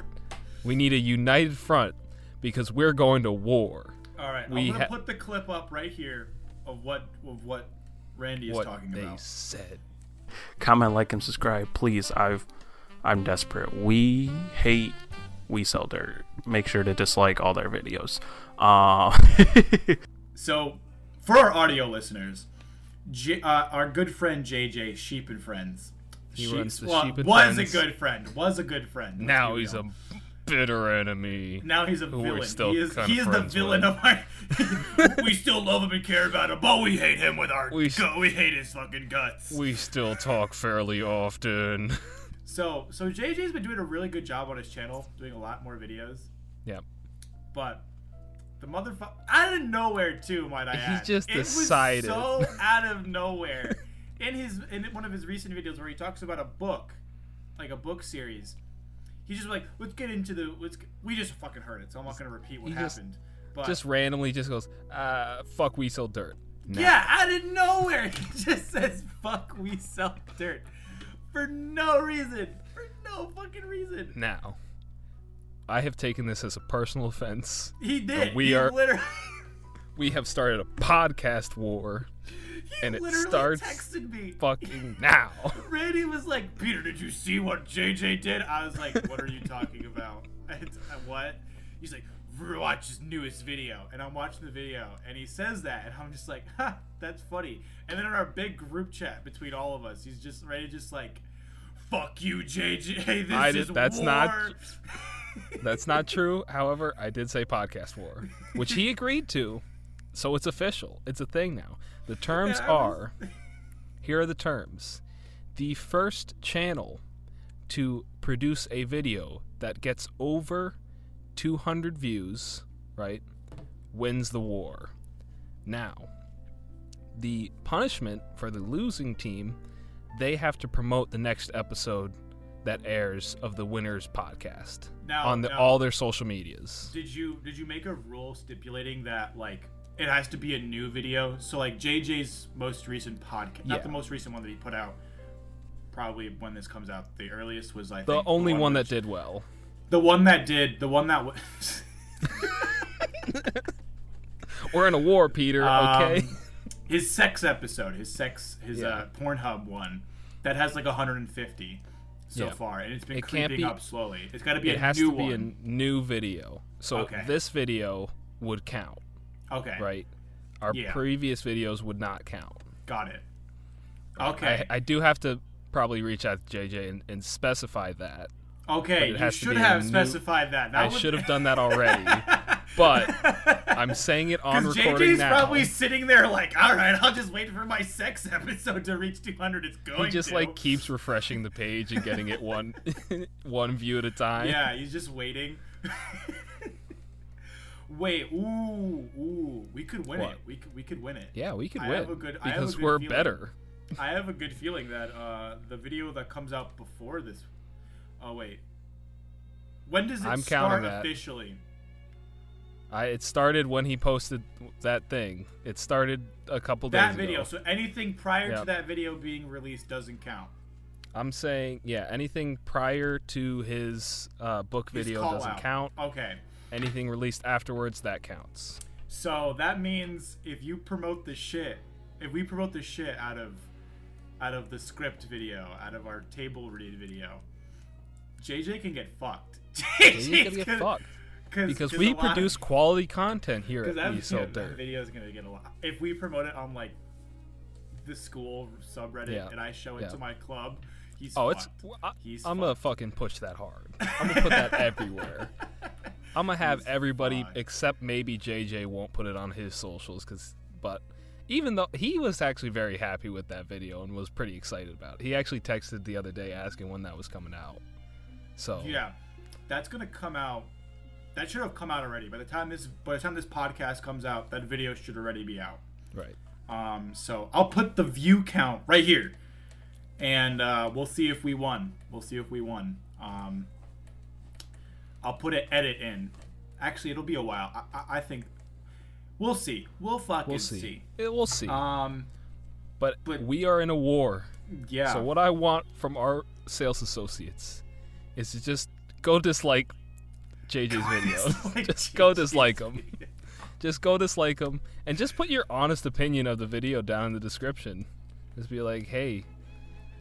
Speaker 2: We need a united front. because we're going to war.
Speaker 1: All right,
Speaker 2: We
Speaker 1: I'm gonna
Speaker 2: ha-
Speaker 1: put the clip up right here of what of what Randy is
Speaker 2: what
Speaker 1: talking
Speaker 2: they
Speaker 1: about.
Speaker 2: said.
Speaker 3: comment, like, and subscribe, please. I've, I'm desperate. We hate We Sell Dirt. Make sure to dislike all their videos. Uh,
Speaker 1: So, for our audio listeners, J- uh, our good friend JJ Sheep and Friends.
Speaker 2: He
Speaker 1: Sheep-
Speaker 2: runs the
Speaker 1: well,
Speaker 2: Sheep and Friends.
Speaker 1: was
Speaker 2: Friends.
Speaker 1: a good friend. Was a good friend. let's
Speaker 2: Now he's
Speaker 1: real.
Speaker 2: a bitter enemy.
Speaker 1: Now he's a
Speaker 2: who we're
Speaker 1: villain.
Speaker 2: still
Speaker 1: he is, he is the
Speaker 2: friends
Speaker 1: villain
Speaker 2: with.
Speaker 1: of our. we still love him and care about him, but we hate him with our.
Speaker 2: We
Speaker 1: We,
Speaker 2: s-
Speaker 1: we hate his fucking guts.
Speaker 2: We still talk fairly often.
Speaker 1: So, so JJ's been doing a really good job on his channel, doing a lot more videos.
Speaker 2: yeah.
Speaker 1: But the motherfucker out of nowhere too, might I
Speaker 2: He
Speaker 1: add.
Speaker 2: just
Speaker 1: it
Speaker 2: decided.
Speaker 1: Was so out of nowhere. In his in one of his recent videos where he talks about a book, like a book series, he's just like, let's get into the let's. Get, we just fucking heard it, so I'm not gonna repeat what
Speaker 2: He just-
Speaker 1: happened. But
Speaker 2: just randomly just goes, uh, fuck we sell dirt. Now.
Speaker 1: yeah, out of nowhere, he just says, "Fuck, we sell dirt," for no reason, for no fucking reason.
Speaker 2: Now, I have taken this as a personal offense.
Speaker 1: He did.
Speaker 2: we
Speaker 1: he
Speaker 2: are-
Speaker 1: literally.
Speaker 2: We have started a podcast war,
Speaker 1: He
Speaker 2: and it starts
Speaker 1: texted me.
Speaker 2: fucking now.
Speaker 1: Randy was like, Peter, did you see what JJ did? I was like, what are you talking about? Uh, what? He's like, watch his newest video. And I'm watching the video, and he says that, and I'm just like, ha, that's funny. And then in our big group chat between all of us, he's just ready, just like, fuck you, JJ. This
Speaker 2: I did-
Speaker 1: is
Speaker 2: that's
Speaker 1: war.
Speaker 2: not- That's not true. However, I did say podcast war, which he agreed to. So it's official. It's a thing now. The terms
Speaker 1: Yeah, was-
Speaker 2: are here are the terms. The first channel to produce a video that gets over 200 views, right, wins the war. Now, the punishment for the losing team, they have to promote the next episode that airs of the winners podcast
Speaker 1: Now-
Speaker 2: on the,
Speaker 1: now-
Speaker 2: all their social medias.
Speaker 1: Did you did you make a rule stipulating that like it has to be a new video? So like JJ's most recent podcast,
Speaker 2: Yeah.
Speaker 1: not the most recent one that he put out. Probably when this comes out, the earliest was I
Speaker 2: The
Speaker 1: think
Speaker 2: only one that
Speaker 1: which-
Speaker 2: did well.
Speaker 1: the one that did the one that was
Speaker 2: We're in a war, Peter. Okay.
Speaker 1: Um, his sex episode, his sex, his
Speaker 2: Yeah.
Speaker 1: uh, Pornhub one that has like 150 so
Speaker 2: Yeah.
Speaker 1: far, and it's been
Speaker 2: It
Speaker 1: creeping
Speaker 2: be-
Speaker 1: up slowly. It's got to be
Speaker 2: it
Speaker 1: a
Speaker 2: has
Speaker 1: new
Speaker 2: to be a new video. So
Speaker 1: Okay.
Speaker 2: this video would count,
Speaker 1: Okay,
Speaker 2: right? Our
Speaker 1: Yeah.
Speaker 2: previous videos would not count.
Speaker 1: got it. Okay,
Speaker 2: I, I do have to probably reach out to JJ and, and specify that.
Speaker 1: okay, you should have
Speaker 2: new-
Speaker 1: specified that. that
Speaker 2: I
Speaker 1: would-
Speaker 2: should have done that already, but I'm saying it on recording
Speaker 1: JJ's
Speaker 2: now.
Speaker 1: probably sitting there like, all right, I'll just wait for my sex episode to reach 200. It's going.
Speaker 2: he just
Speaker 1: to.
Speaker 2: like keeps refreshing the page and getting it one one view at a time.
Speaker 1: Yeah, he's just waiting. Wait, ooh, ooh, we could win
Speaker 2: What?
Speaker 1: it. We could, we could win it.
Speaker 2: Yeah, we could
Speaker 1: I
Speaker 2: win
Speaker 1: have a good- I have a
Speaker 2: because
Speaker 1: good
Speaker 2: we're
Speaker 1: feeling.
Speaker 2: better.
Speaker 1: I have a good feeling that uh, the video that comes out before this. Oh wait, when does it
Speaker 2: I'm
Speaker 1: start officially?
Speaker 2: I it started when he posted that thing. It started a couple days
Speaker 1: That
Speaker 2: ago.
Speaker 1: video. So anything prior to that video being released doesn't count.
Speaker 2: I'm saying, yeah, anything prior to his uh, book
Speaker 1: His
Speaker 2: video doesn't
Speaker 1: out.
Speaker 2: count.
Speaker 1: Okay.
Speaker 2: Anything released afterwards that counts.
Speaker 1: So that means if you promote the shit, if we promote the shit out of out of the script video, out of our table read video, JJ can get fucked.
Speaker 2: You gotta get fucked
Speaker 1: Cause,
Speaker 2: because
Speaker 1: 'cause
Speaker 2: we produce quality content here at
Speaker 1: that,
Speaker 2: Sell
Speaker 1: yeah,
Speaker 2: Dirt.
Speaker 1: that video is gonna get a lot. If we promote it on like the school subreddit
Speaker 2: Yeah.
Speaker 1: and I show it
Speaker 2: Yeah.
Speaker 1: to my club, he's
Speaker 2: Oh, it's
Speaker 1: fucked.
Speaker 2: I,
Speaker 1: He's
Speaker 2: I'm gonna fucking push that hard. I'm gonna put that everywhere. I'm gonna have
Speaker 1: He's
Speaker 2: everybody
Speaker 1: fucked.
Speaker 2: except maybe JJ won't put it on his socials because, but even though he was actually very happy with that video and was pretty excited about it. He actually texted the other day asking when that was coming out. So
Speaker 1: Yeah, that's gonna come out. That should have come out already. By the time this, by the time this podcast comes out, that video should already be out.
Speaker 2: right.
Speaker 1: Um, so I'll put the view count right here, and uh, we'll see if we won. We'll see if we won. Um, I'll put an edit in. Actually, it'll be a while. I, I, I think we'll see. We'll fucking
Speaker 2: We'll see. Eh, We'll see.
Speaker 1: Um,
Speaker 2: but,
Speaker 1: but-
Speaker 2: we are in a war.
Speaker 1: yeah.
Speaker 2: So what I want from our sales associates is to just go dislike JJ's
Speaker 1: Go
Speaker 2: video.
Speaker 1: dislike
Speaker 2: just go dislike them. Just go dislike them, and just put your honest opinion of the video down in the description. Just be like, hey,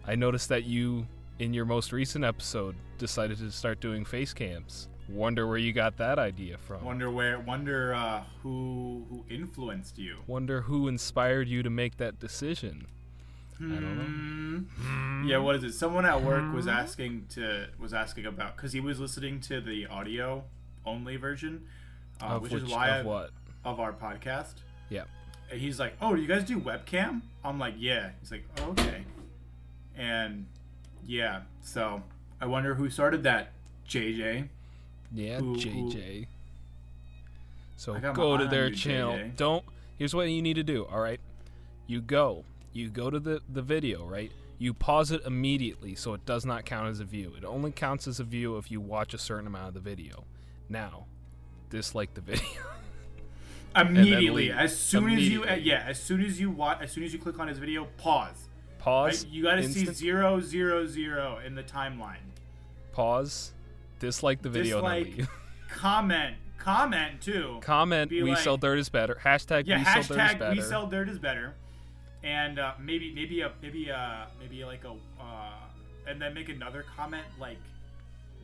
Speaker 2: I noticed that you, in your most recent episode, decided to start doing face cams. Wonder where you got that idea from.
Speaker 1: Wonder where. Wonder uh, who who influenced you.
Speaker 2: Wonder who inspired you to make that decision. I don't know.
Speaker 1: Hmm. Yeah, what is it? Someone at work was asking to was asking about because he was listening to the audio only version, uh,
Speaker 2: Of
Speaker 1: which
Speaker 2: which,
Speaker 1: is why
Speaker 2: of
Speaker 1: I-
Speaker 2: what?
Speaker 1: of our podcast.
Speaker 2: Yeah.
Speaker 1: And he's like, "Oh, do you guys do webcam?" I'm like, "Yeah." He's like, oh, "Okay." And yeah, so I wonder who started that. JJ.
Speaker 2: Yeah,
Speaker 1: Who- who-
Speaker 2: JJ. So
Speaker 1: got my
Speaker 2: go to their
Speaker 1: you,
Speaker 2: channel.
Speaker 1: JJ.
Speaker 2: Don't. Here's what you need to do. All right, you go. You go to the the video. Right. You pause it immediately so it does not count as a view. It only counts as a view if you watch a certain amount of the video. Now, dislike the video.
Speaker 1: Immediately, as soon as you, yeah, as soon as you watch, as soon as you click on his video, pause.
Speaker 2: pause.
Speaker 1: Right? You got to see zero zero zero in the timeline.
Speaker 2: Pause. Dislike the video.
Speaker 1: Dislike. Comment, comment too.
Speaker 2: Comment.
Speaker 1: Be
Speaker 2: we
Speaker 1: like-
Speaker 2: sell dirt is better. Hashtag
Speaker 1: yeah,
Speaker 2: we sell dirt is
Speaker 1: hashtag
Speaker 2: better.
Speaker 1: we sell dirt is better, and uh, maybe maybe a maybe a maybe like a uh, and then make another comment like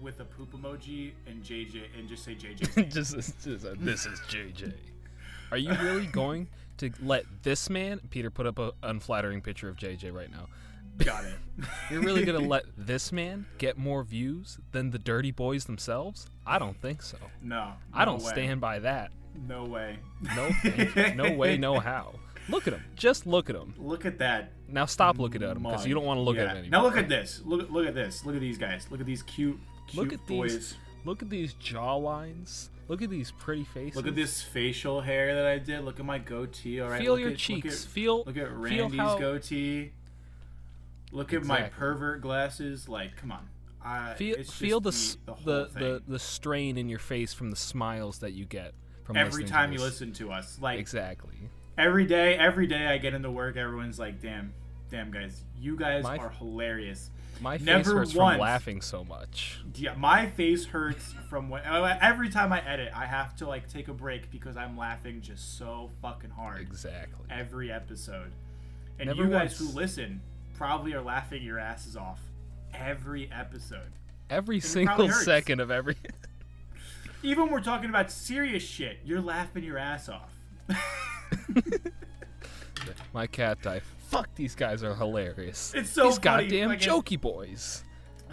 Speaker 1: with a poop emoji and JJ and just say JJ.
Speaker 2: just, just uh, this is JJ. Are you really going to let this man, Peter, put up a unflattering picture of JJ right now?
Speaker 1: Got it.
Speaker 2: You're really gonna let this man get more views than the Dirty Boys themselves? I don't think so.
Speaker 1: No,
Speaker 2: I don't
Speaker 1: way.
Speaker 2: stand by that.
Speaker 1: No way.
Speaker 2: No, no way, no how. Look at him. Just look at him.
Speaker 1: Look at that.
Speaker 2: Now stop looking at him because you don't want to look
Speaker 1: Yeah.
Speaker 2: at him anymore.
Speaker 1: Now look at this. Look look at this. Look at these guys. Look at these cute, cute
Speaker 2: Look at
Speaker 1: boys.
Speaker 2: these. Look at these jaw lines. Look at these pretty faces.
Speaker 1: Look at this facial hair that I did. Look at my goatee. All right.
Speaker 2: Feel
Speaker 1: look
Speaker 2: your
Speaker 1: at,
Speaker 2: cheeks.
Speaker 1: Look at,
Speaker 2: feel.
Speaker 1: look at
Speaker 2: feel
Speaker 1: Randy's
Speaker 2: how,
Speaker 1: goatee. Look at my pervert glasses. Like, come on. I,
Speaker 2: Feel feel the
Speaker 1: the, the,
Speaker 2: the, the strain in your face from the smiles that you get from
Speaker 1: every
Speaker 2: listening to
Speaker 1: time you listen to us. Like
Speaker 2: Exactly.
Speaker 1: Every day, every day I get into work, everyone's like, "Damn, damn guys, you guys
Speaker 2: My-
Speaker 1: are hilarious."
Speaker 2: My face
Speaker 1: Never
Speaker 2: hurts
Speaker 1: once.
Speaker 2: from laughing so much.
Speaker 1: Yeah, my face hurts from when uh, every time I edit, I have to like take a break because I'm laughing just so fucking hard
Speaker 2: Exactly.
Speaker 1: every episode. And
Speaker 2: Never
Speaker 1: you guys
Speaker 2: once.
Speaker 1: who listen probably are laughing your asses off every episode.
Speaker 2: Every
Speaker 1: it
Speaker 2: single second of every.
Speaker 1: Even when we're talking about serious shit, you're laughing your ass off.
Speaker 2: My cat died. Fuck, these guys are hilarious.
Speaker 1: It's so
Speaker 2: these
Speaker 1: funny,
Speaker 2: goddamn
Speaker 1: like,
Speaker 2: jokey boys.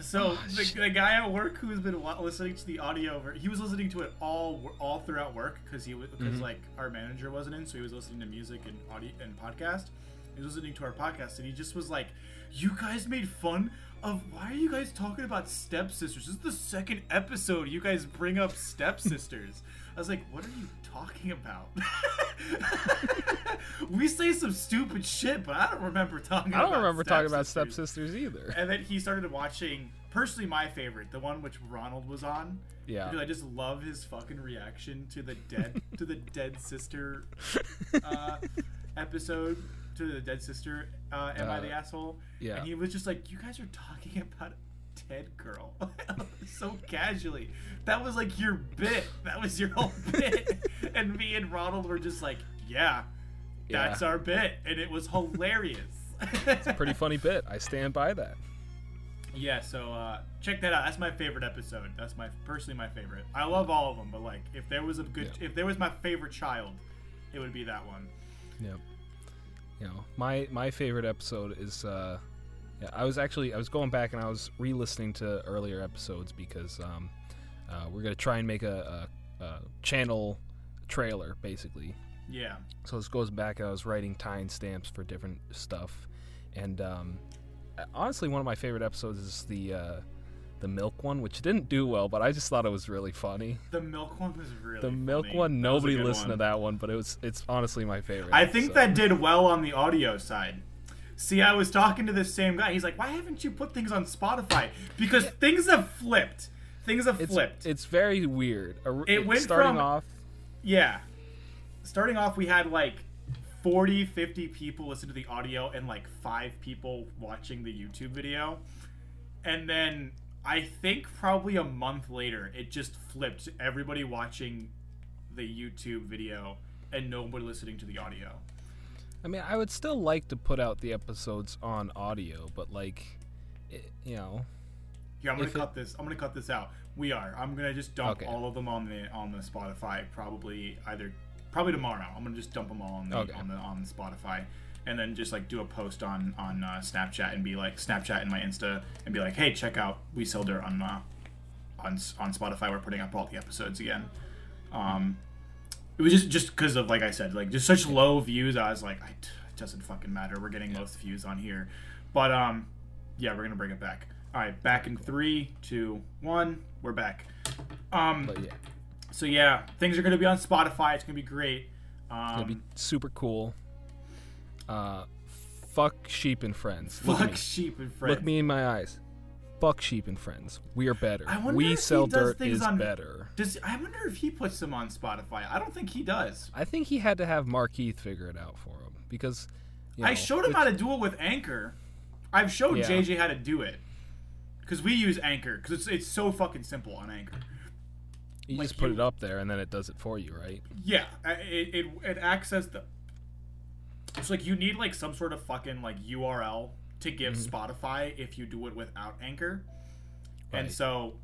Speaker 1: So
Speaker 2: Oh,
Speaker 1: the, the guy at work who's been listening to the audio, he was listening to it all all throughout work because he because
Speaker 2: Mm-hmm.
Speaker 1: like our manager wasn't in, so he was listening to music and audio and podcast. He was listening to our podcast, and he just was like, "You guys made fun of why are you guys talking about stepsisters? This is the second episode you guys bring up stepsisters." I was like, "What are you talking about?" we say some stupid shit, but I don't remember talking.
Speaker 2: I don't remember talking about
Speaker 1: stepsisters.
Speaker 2: either.
Speaker 1: And then he started watching, personally, my favorite, the one which Ronald was on.
Speaker 2: Yeah.
Speaker 1: Because I just love his fucking reaction to the dead to the dead sister uh, episode, to the dead sister. Uh, Am I the
Speaker 2: Uh,
Speaker 1: asshole?
Speaker 2: yeah.
Speaker 1: And he was just like, "You guys are talking about girl so casually. That was like your bit. That was your whole bit." and me and Ronald were just like, "Yeah,
Speaker 2: Yeah.
Speaker 1: that's our bit," and it was hilarious.
Speaker 2: It's a pretty funny bit. I stand by that.
Speaker 1: Yeah, so uh, check that out. That's my favorite episode. That's my personally my favorite. I love all of them, but like if there was a good,
Speaker 2: Yeah.
Speaker 1: if there was my favorite child, it would be that one.
Speaker 2: Yeah. You know, my my favorite episode is uh yeah, I was actually I was going back and I was re-listening to earlier episodes because um uh, we're going to try and make a, a, a channel trailer basically.
Speaker 1: Yeah,
Speaker 2: So this goes back I was writing timestamps for different stuff and um honestly one of my favorite episodes is the uh the milk one, which didn't do well, but I just thought it was really funny.
Speaker 1: the milk one was really
Speaker 2: The milk
Speaker 1: funny.
Speaker 2: one,
Speaker 1: That was a
Speaker 2: nobody listened
Speaker 1: one.
Speaker 2: to that one, but it was it's honestly my favorite.
Speaker 1: I think
Speaker 2: so-
Speaker 1: that did well on the audio side. See, I was talking to this same guy. He's like, "Why haven't you put things on Spotify?" Because things have flipped. Things have
Speaker 2: it's
Speaker 1: flipped.
Speaker 2: it's very weird. A-
Speaker 1: It went
Speaker 2: starting
Speaker 1: from-
Speaker 2: off.
Speaker 1: Yeah. Starting off, we had like 40, 50 people listen to the audio and like five people watching the YouTube video. And then I think probably a month later, it just flipped. Everybody watching the YouTube video and nobody listening to the audio.
Speaker 2: I mean, I would still like to put out the episodes on audio, but like, it, you know,
Speaker 1: Yeah, I'm gonna
Speaker 2: If it-
Speaker 1: cut this. I'm gonna cut this out. We are. I'm gonna just dump
Speaker 2: Okay.
Speaker 1: all of them on the on the Spotify. Probably either probably tomorrow. I'm gonna just dump them all on the
Speaker 2: Okay.
Speaker 1: on the on Spotify, and then just like do a post on on uh, Snapchat and be like Snapchat and my Insta and be like, hey, check out We Sell Dirt on uh, on on Spotify. We're putting up all the episodes again. Um, it was just just because of like I said, like just such low views. I was like, I, it doesn't fucking matter. We're getting most views on here, but um, yeah, we're gonna bring it back. All right, back in three, two, one. We're back. Um,
Speaker 2: but yeah,
Speaker 1: so yeah, things are gonna be on Spotify. It's gonna be great. Um,
Speaker 2: it'd be super cool. Uh, fuck sheep and friends. Look
Speaker 1: fuck sheep and friends.
Speaker 2: Look me in my eyes. Fuck sheep and friends. We are better.
Speaker 1: I wonder
Speaker 2: We sell dirt is
Speaker 1: on-
Speaker 2: better.
Speaker 1: Does I wonder if he puts them on Spotify? I don't think he does.
Speaker 2: I think he had to have Markeith figure it out for him because. You know,
Speaker 1: I showed him
Speaker 2: with-
Speaker 1: how to do it with Anchor. I've showed
Speaker 2: Yeah.
Speaker 1: JJ how to do it because we use Anchor because it's it's so fucking simple on Anchor.
Speaker 2: You
Speaker 1: like
Speaker 2: just put
Speaker 1: you-
Speaker 2: it up there and then it does it for you, right?
Speaker 1: Yeah, uh, it it, it access the. It's like you need like some sort of fucking like URL to give
Speaker 2: Mm-hmm.
Speaker 1: Spotify if you do it without Anchor. And so,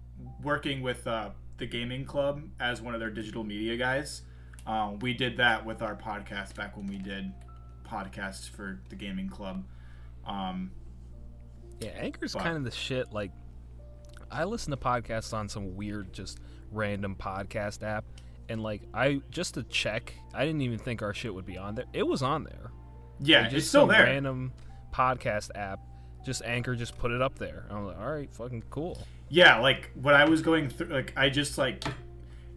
Speaker 1: working with uh, the gaming club as one of their digital media guys, um, we did that with our podcast back when we did podcasts for the gaming club. Um,
Speaker 2: Yeah, Anchor's
Speaker 1: But-
Speaker 2: kind of the shit. Like, I listen to podcasts on some weird, just random podcast app, and like, I just to check, I didn't even think our shit would be on there. It was on there.
Speaker 1: yeah,
Speaker 2: Like,
Speaker 1: it's still there.
Speaker 2: Random podcast app, just Anchor, just put it up there. I'm like, all right, fucking cool.
Speaker 1: Yeah, like when I was going through, like I just like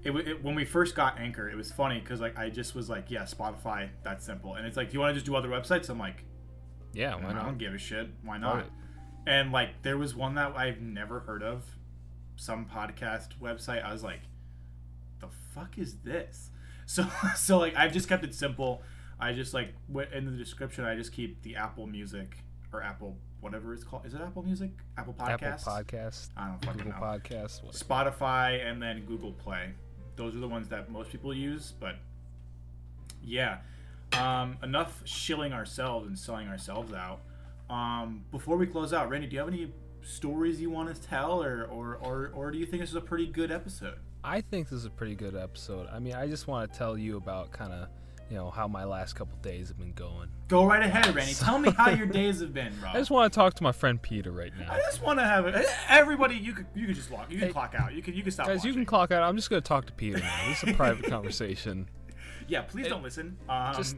Speaker 1: it, it when we first got Anchor, it was funny because like I just was like, yeah, Spotify, that's simple, and it's like, do you want to just do other websites? I'm like,
Speaker 2: Yeah, why
Speaker 1: I
Speaker 2: not?
Speaker 1: don't give a shit, why not?
Speaker 2: Right.
Speaker 1: And like there was one that I've never heard of, some podcast website. I was like, the fuck is this? So so like I've just kept it simple. I just like in the description, I just keep the Apple Music or Apple whatever it's called. Is it Apple Music? Apple Podcast.
Speaker 2: Apple Podcast,
Speaker 1: I don't fucking
Speaker 2: Google
Speaker 1: know.
Speaker 2: Podcast, whatever.
Speaker 1: Spotify and then Google Play. Those are the ones that most people use, but yeah. Um, enough shilling ourselves and selling ourselves out. Um, before we close out, Randy, do you have any stories you want to tell, or, or, or, or do you think this is a pretty good episode?
Speaker 2: I think this is a pretty good episode. I mean, I just want to tell you about kind of, you know, how my last couple days have been going.
Speaker 1: Go right ahead, Randy. Tell me how your days have been, bro.
Speaker 2: I just want to talk to my friend Peter right now.
Speaker 1: I just want to have it. Everybody, you could you could just log. You can
Speaker 2: Hey.
Speaker 1: clock out. You can you can stop.
Speaker 2: Guys, you can clock out. I'm just going to talk to Peter now. This is a private conversation.
Speaker 1: Yeah, please don't listen. Um,
Speaker 2: Just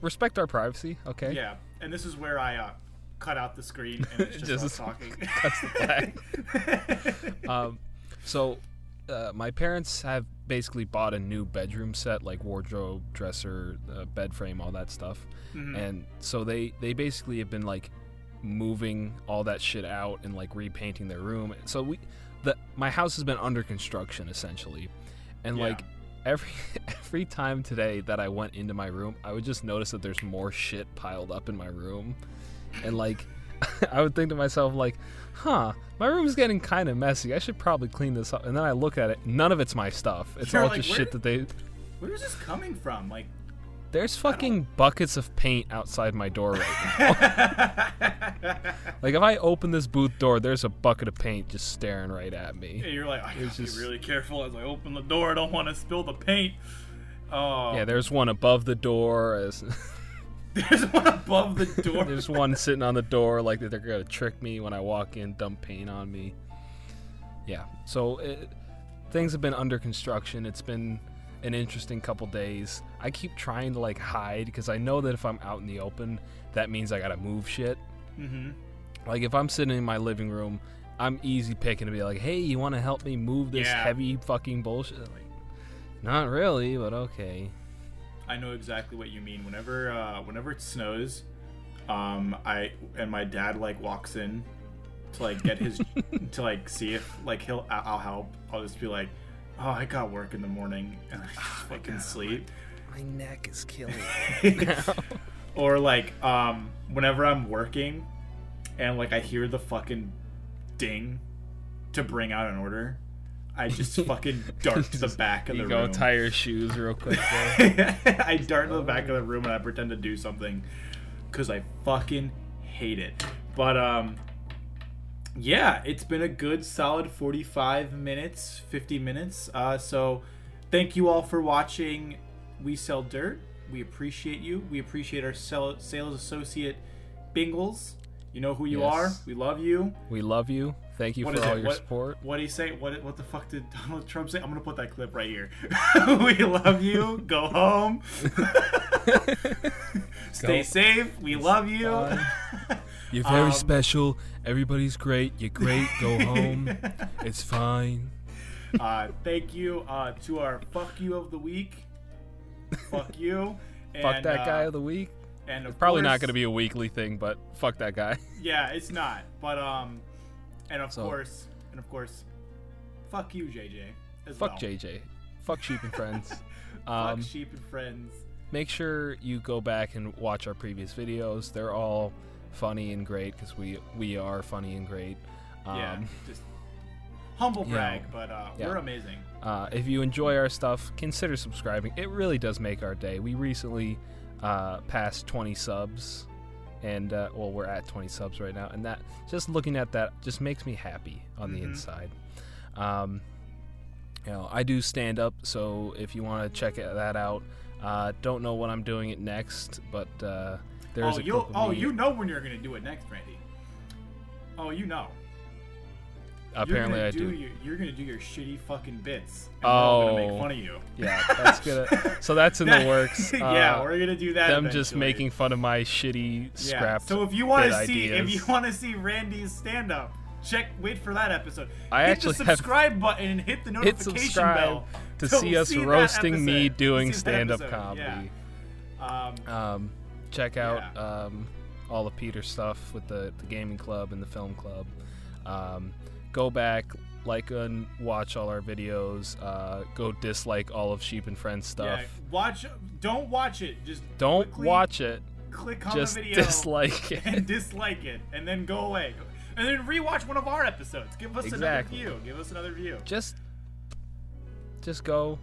Speaker 2: respect our privacy, okay?
Speaker 1: Yeah, and this is where I uh, cut out the screen and it's just,
Speaker 2: Just
Speaker 1: us talking.
Speaker 2: cuts the Um, so, uh, my parents have basically bought a new bedroom set, like wardrobe, dresser, uh, bed frame, all that stuff.
Speaker 1: Mhm.
Speaker 2: And so they they basically have been like moving all that shit out and like repainting their room. So we, the my house has been under construction essentially, and
Speaker 1: Yeah.
Speaker 2: like every every time today that I went into my room, I would just notice that there's more shit piled up in my room, and like I would think to myself like, huh, my room's getting kind of messy. I should probably clean this up. And then I look at it, none of it's my stuff. It's
Speaker 1: You're
Speaker 2: all
Speaker 1: like,
Speaker 2: just
Speaker 1: "Where
Speaker 2: shit that they.
Speaker 1: Where is this coming from? Like,
Speaker 2: There's fucking buckets of paint outside my door right now. like if I open this booth door, there's a bucket of paint just staring right at me.
Speaker 1: and you're like, I gotta
Speaker 2: just-
Speaker 1: be really careful as I open the door. I don't want to spill the paint. Oh,
Speaker 2: Yeah, there's one above the door. As
Speaker 1: there's one above the door.
Speaker 2: there's one sitting on the door, like that they're gonna trick me when I walk in, dump paint on me. Yeah, so it, things have been under construction. It's been an interesting couple days. I keep trying to like hide because I know that if I'm out in the open, that means I gotta move shit.
Speaker 1: mm-hmm.
Speaker 2: Like if I'm sitting in my living room, I'm easy picking to be like, "Hey, you want to help me move this
Speaker 1: Yeah.
Speaker 2: heavy fucking bullshit?" Like, not really, but okay.
Speaker 1: I know exactly what you mean. Whenever, uh, whenever it snows, um, I and my dad like walks in to like get his to like see if like he'll I- I'll help. I'll just be like, oh, I got work in the morning and I just fucking sleep.
Speaker 2: My neck is killing me.
Speaker 1: or like um whenever I'm working and like I hear the fucking ding to bring out an order, I just fucking dart to the back of
Speaker 2: You
Speaker 1: the
Speaker 2: go tie your shoes real quick.
Speaker 1: I dart to the back of the room and I pretend to do something because I fucking hate it. But um, yeah, it's been a good solid 45 minutes, 50 minutes. Uh, so thank you all for watching. We sell dirt. We appreciate you. We appreciate our sales associate Bingles. You know who you
Speaker 2: Yes.
Speaker 1: are. We love you.
Speaker 2: we love you. Thank you
Speaker 1: What
Speaker 2: for all
Speaker 1: it?
Speaker 2: your
Speaker 1: What-
Speaker 2: support.
Speaker 1: What do you say? What what the fuck did Donald Trump say? I'm gonna put that clip right here. we love you. Go home. Stay
Speaker 2: Go.
Speaker 1: safe. We love you.
Speaker 2: You're very
Speaker 1: Um,
Speaker 2: special. Everybody's great. You're great. Go home. it's fine.
Speaker 1: uh, thank you uh, to our fuck you of the week. Fuck you.
Speaker 2: fuck
Speaker 1: And,
Speaker 2: that guy
Speaker 1: uh,
Speaker 2: of the week.
Speaker 1: And of
Speaker 2: Probably not going to be a weekly thing, but fuck that guy.
Speaker 1: Yeah, it's not. But um, and of
Speaker 2: So-
Speaker 1: course, and of course, fuck you, JJ. As
Speaker 2: fuck
Speaker 1: well.
Speaker 2: JJ. Fuck sheep and friends.
Speaker 1: Fuck
Speaker 2: Um,
Speaker 1: sheep and friends.
Speaker 2: make sure you go back and watch our previous videos. They're all funny and great because we we are funny and great. Um,
Speaker 1: yeah, just humble brag,
Speaker 2: know,
Speaker 1: but uh,
Speaker 2: yeah.
Speaker 1: we're amazing.
Speaker 2: Uh, if you enjoy our stuff, consider subscribing. It really does make our day. We recently uh, passed 20 subs, and uh, well, we're at 20 subs right now, and that just looking at that just makes me happy on the
Speaker 1: Mhm.
Speaker 2: inside. Um, you know, I do stand up, so if you want to check that out, uh, don't know when I'm doing it next, but uh, there's
Speaker 1: oh,
Speaker 2: a
Speaker 1: you
Speaker 2: clip of
Speaker 1: oh
Speaker 2: me-
Speaker 1: you know when you're gonna do it next, Randy. Oh, you know.
Speaker 2: Apparently, I
Speaker 1: gonna
Speaker 2: do.
Speaker 1: Your, you're gonna do your shitty fucking bits. And we're all gonna
Speaker 2: Oh.
Speaker 1: make fun of you.
Speaker 2: Yeah, that's good. So that's in the works.
Speaker 1: yeah,
Speaker 2: Uh,
Speaker 1: we're gonna do that.
Speaker 2: them just making fun of my shitty
Speaker 1: Yeah.
Speaker 2: scrap.
Speaker 1: So if you want to see, if you want to see Randy's stand up, check. Wait for that episode.
Speaker 2: I
Speaker 1: hit
Speaker 2: actually
Speaker 1: the
Speaker 2: have-
Speaker 1: subscribe button and hit the
Speaker 2: hit
Speaker 1: notification
Speaker 2: subscribe
Speaker 1: bell
Speaker 2: to see us
Speaker 1: see
Speaker 2: roasting me doing stand-up
Speaker 1: episode,
Speaker 2: comedy.
Speaker 1: Um,
Speaker 2: Um, check out
Speaker 1: Yeah.
Speaker 2: um, all of Peter's stuff with the, the gaming club and the film club. Um, go back, like and watch all our videos. Uh, go dislike all of Sheep and Friends stuff.
Speaker 1: yeah, watch. Don't watch it. Just
Speaker 2: Don't
Speaker 1: quickly
Speaker 2: watch it.
Speaker 1: Click on
Speaker 2: Just
Speaker 1: the video
Speaker 2: dislike it.
Speaker 1: and dislike it, and then go away. And then rewatch one of our episodes. Give us
Speaker 2: Exactly.
Speaker 1: another view. Give us another view.
Speaker 2: just just go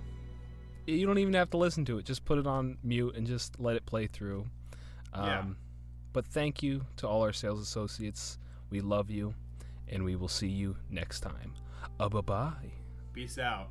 Speaker 2: you don't even have to listen to it just put it on mute and just let it play through um,
Speaker 1: Yeah.
Speaker 2: but thank you to all our sales associates we love you and we will see you next time. Uh, bye bye.
Speaker 1: Peace out.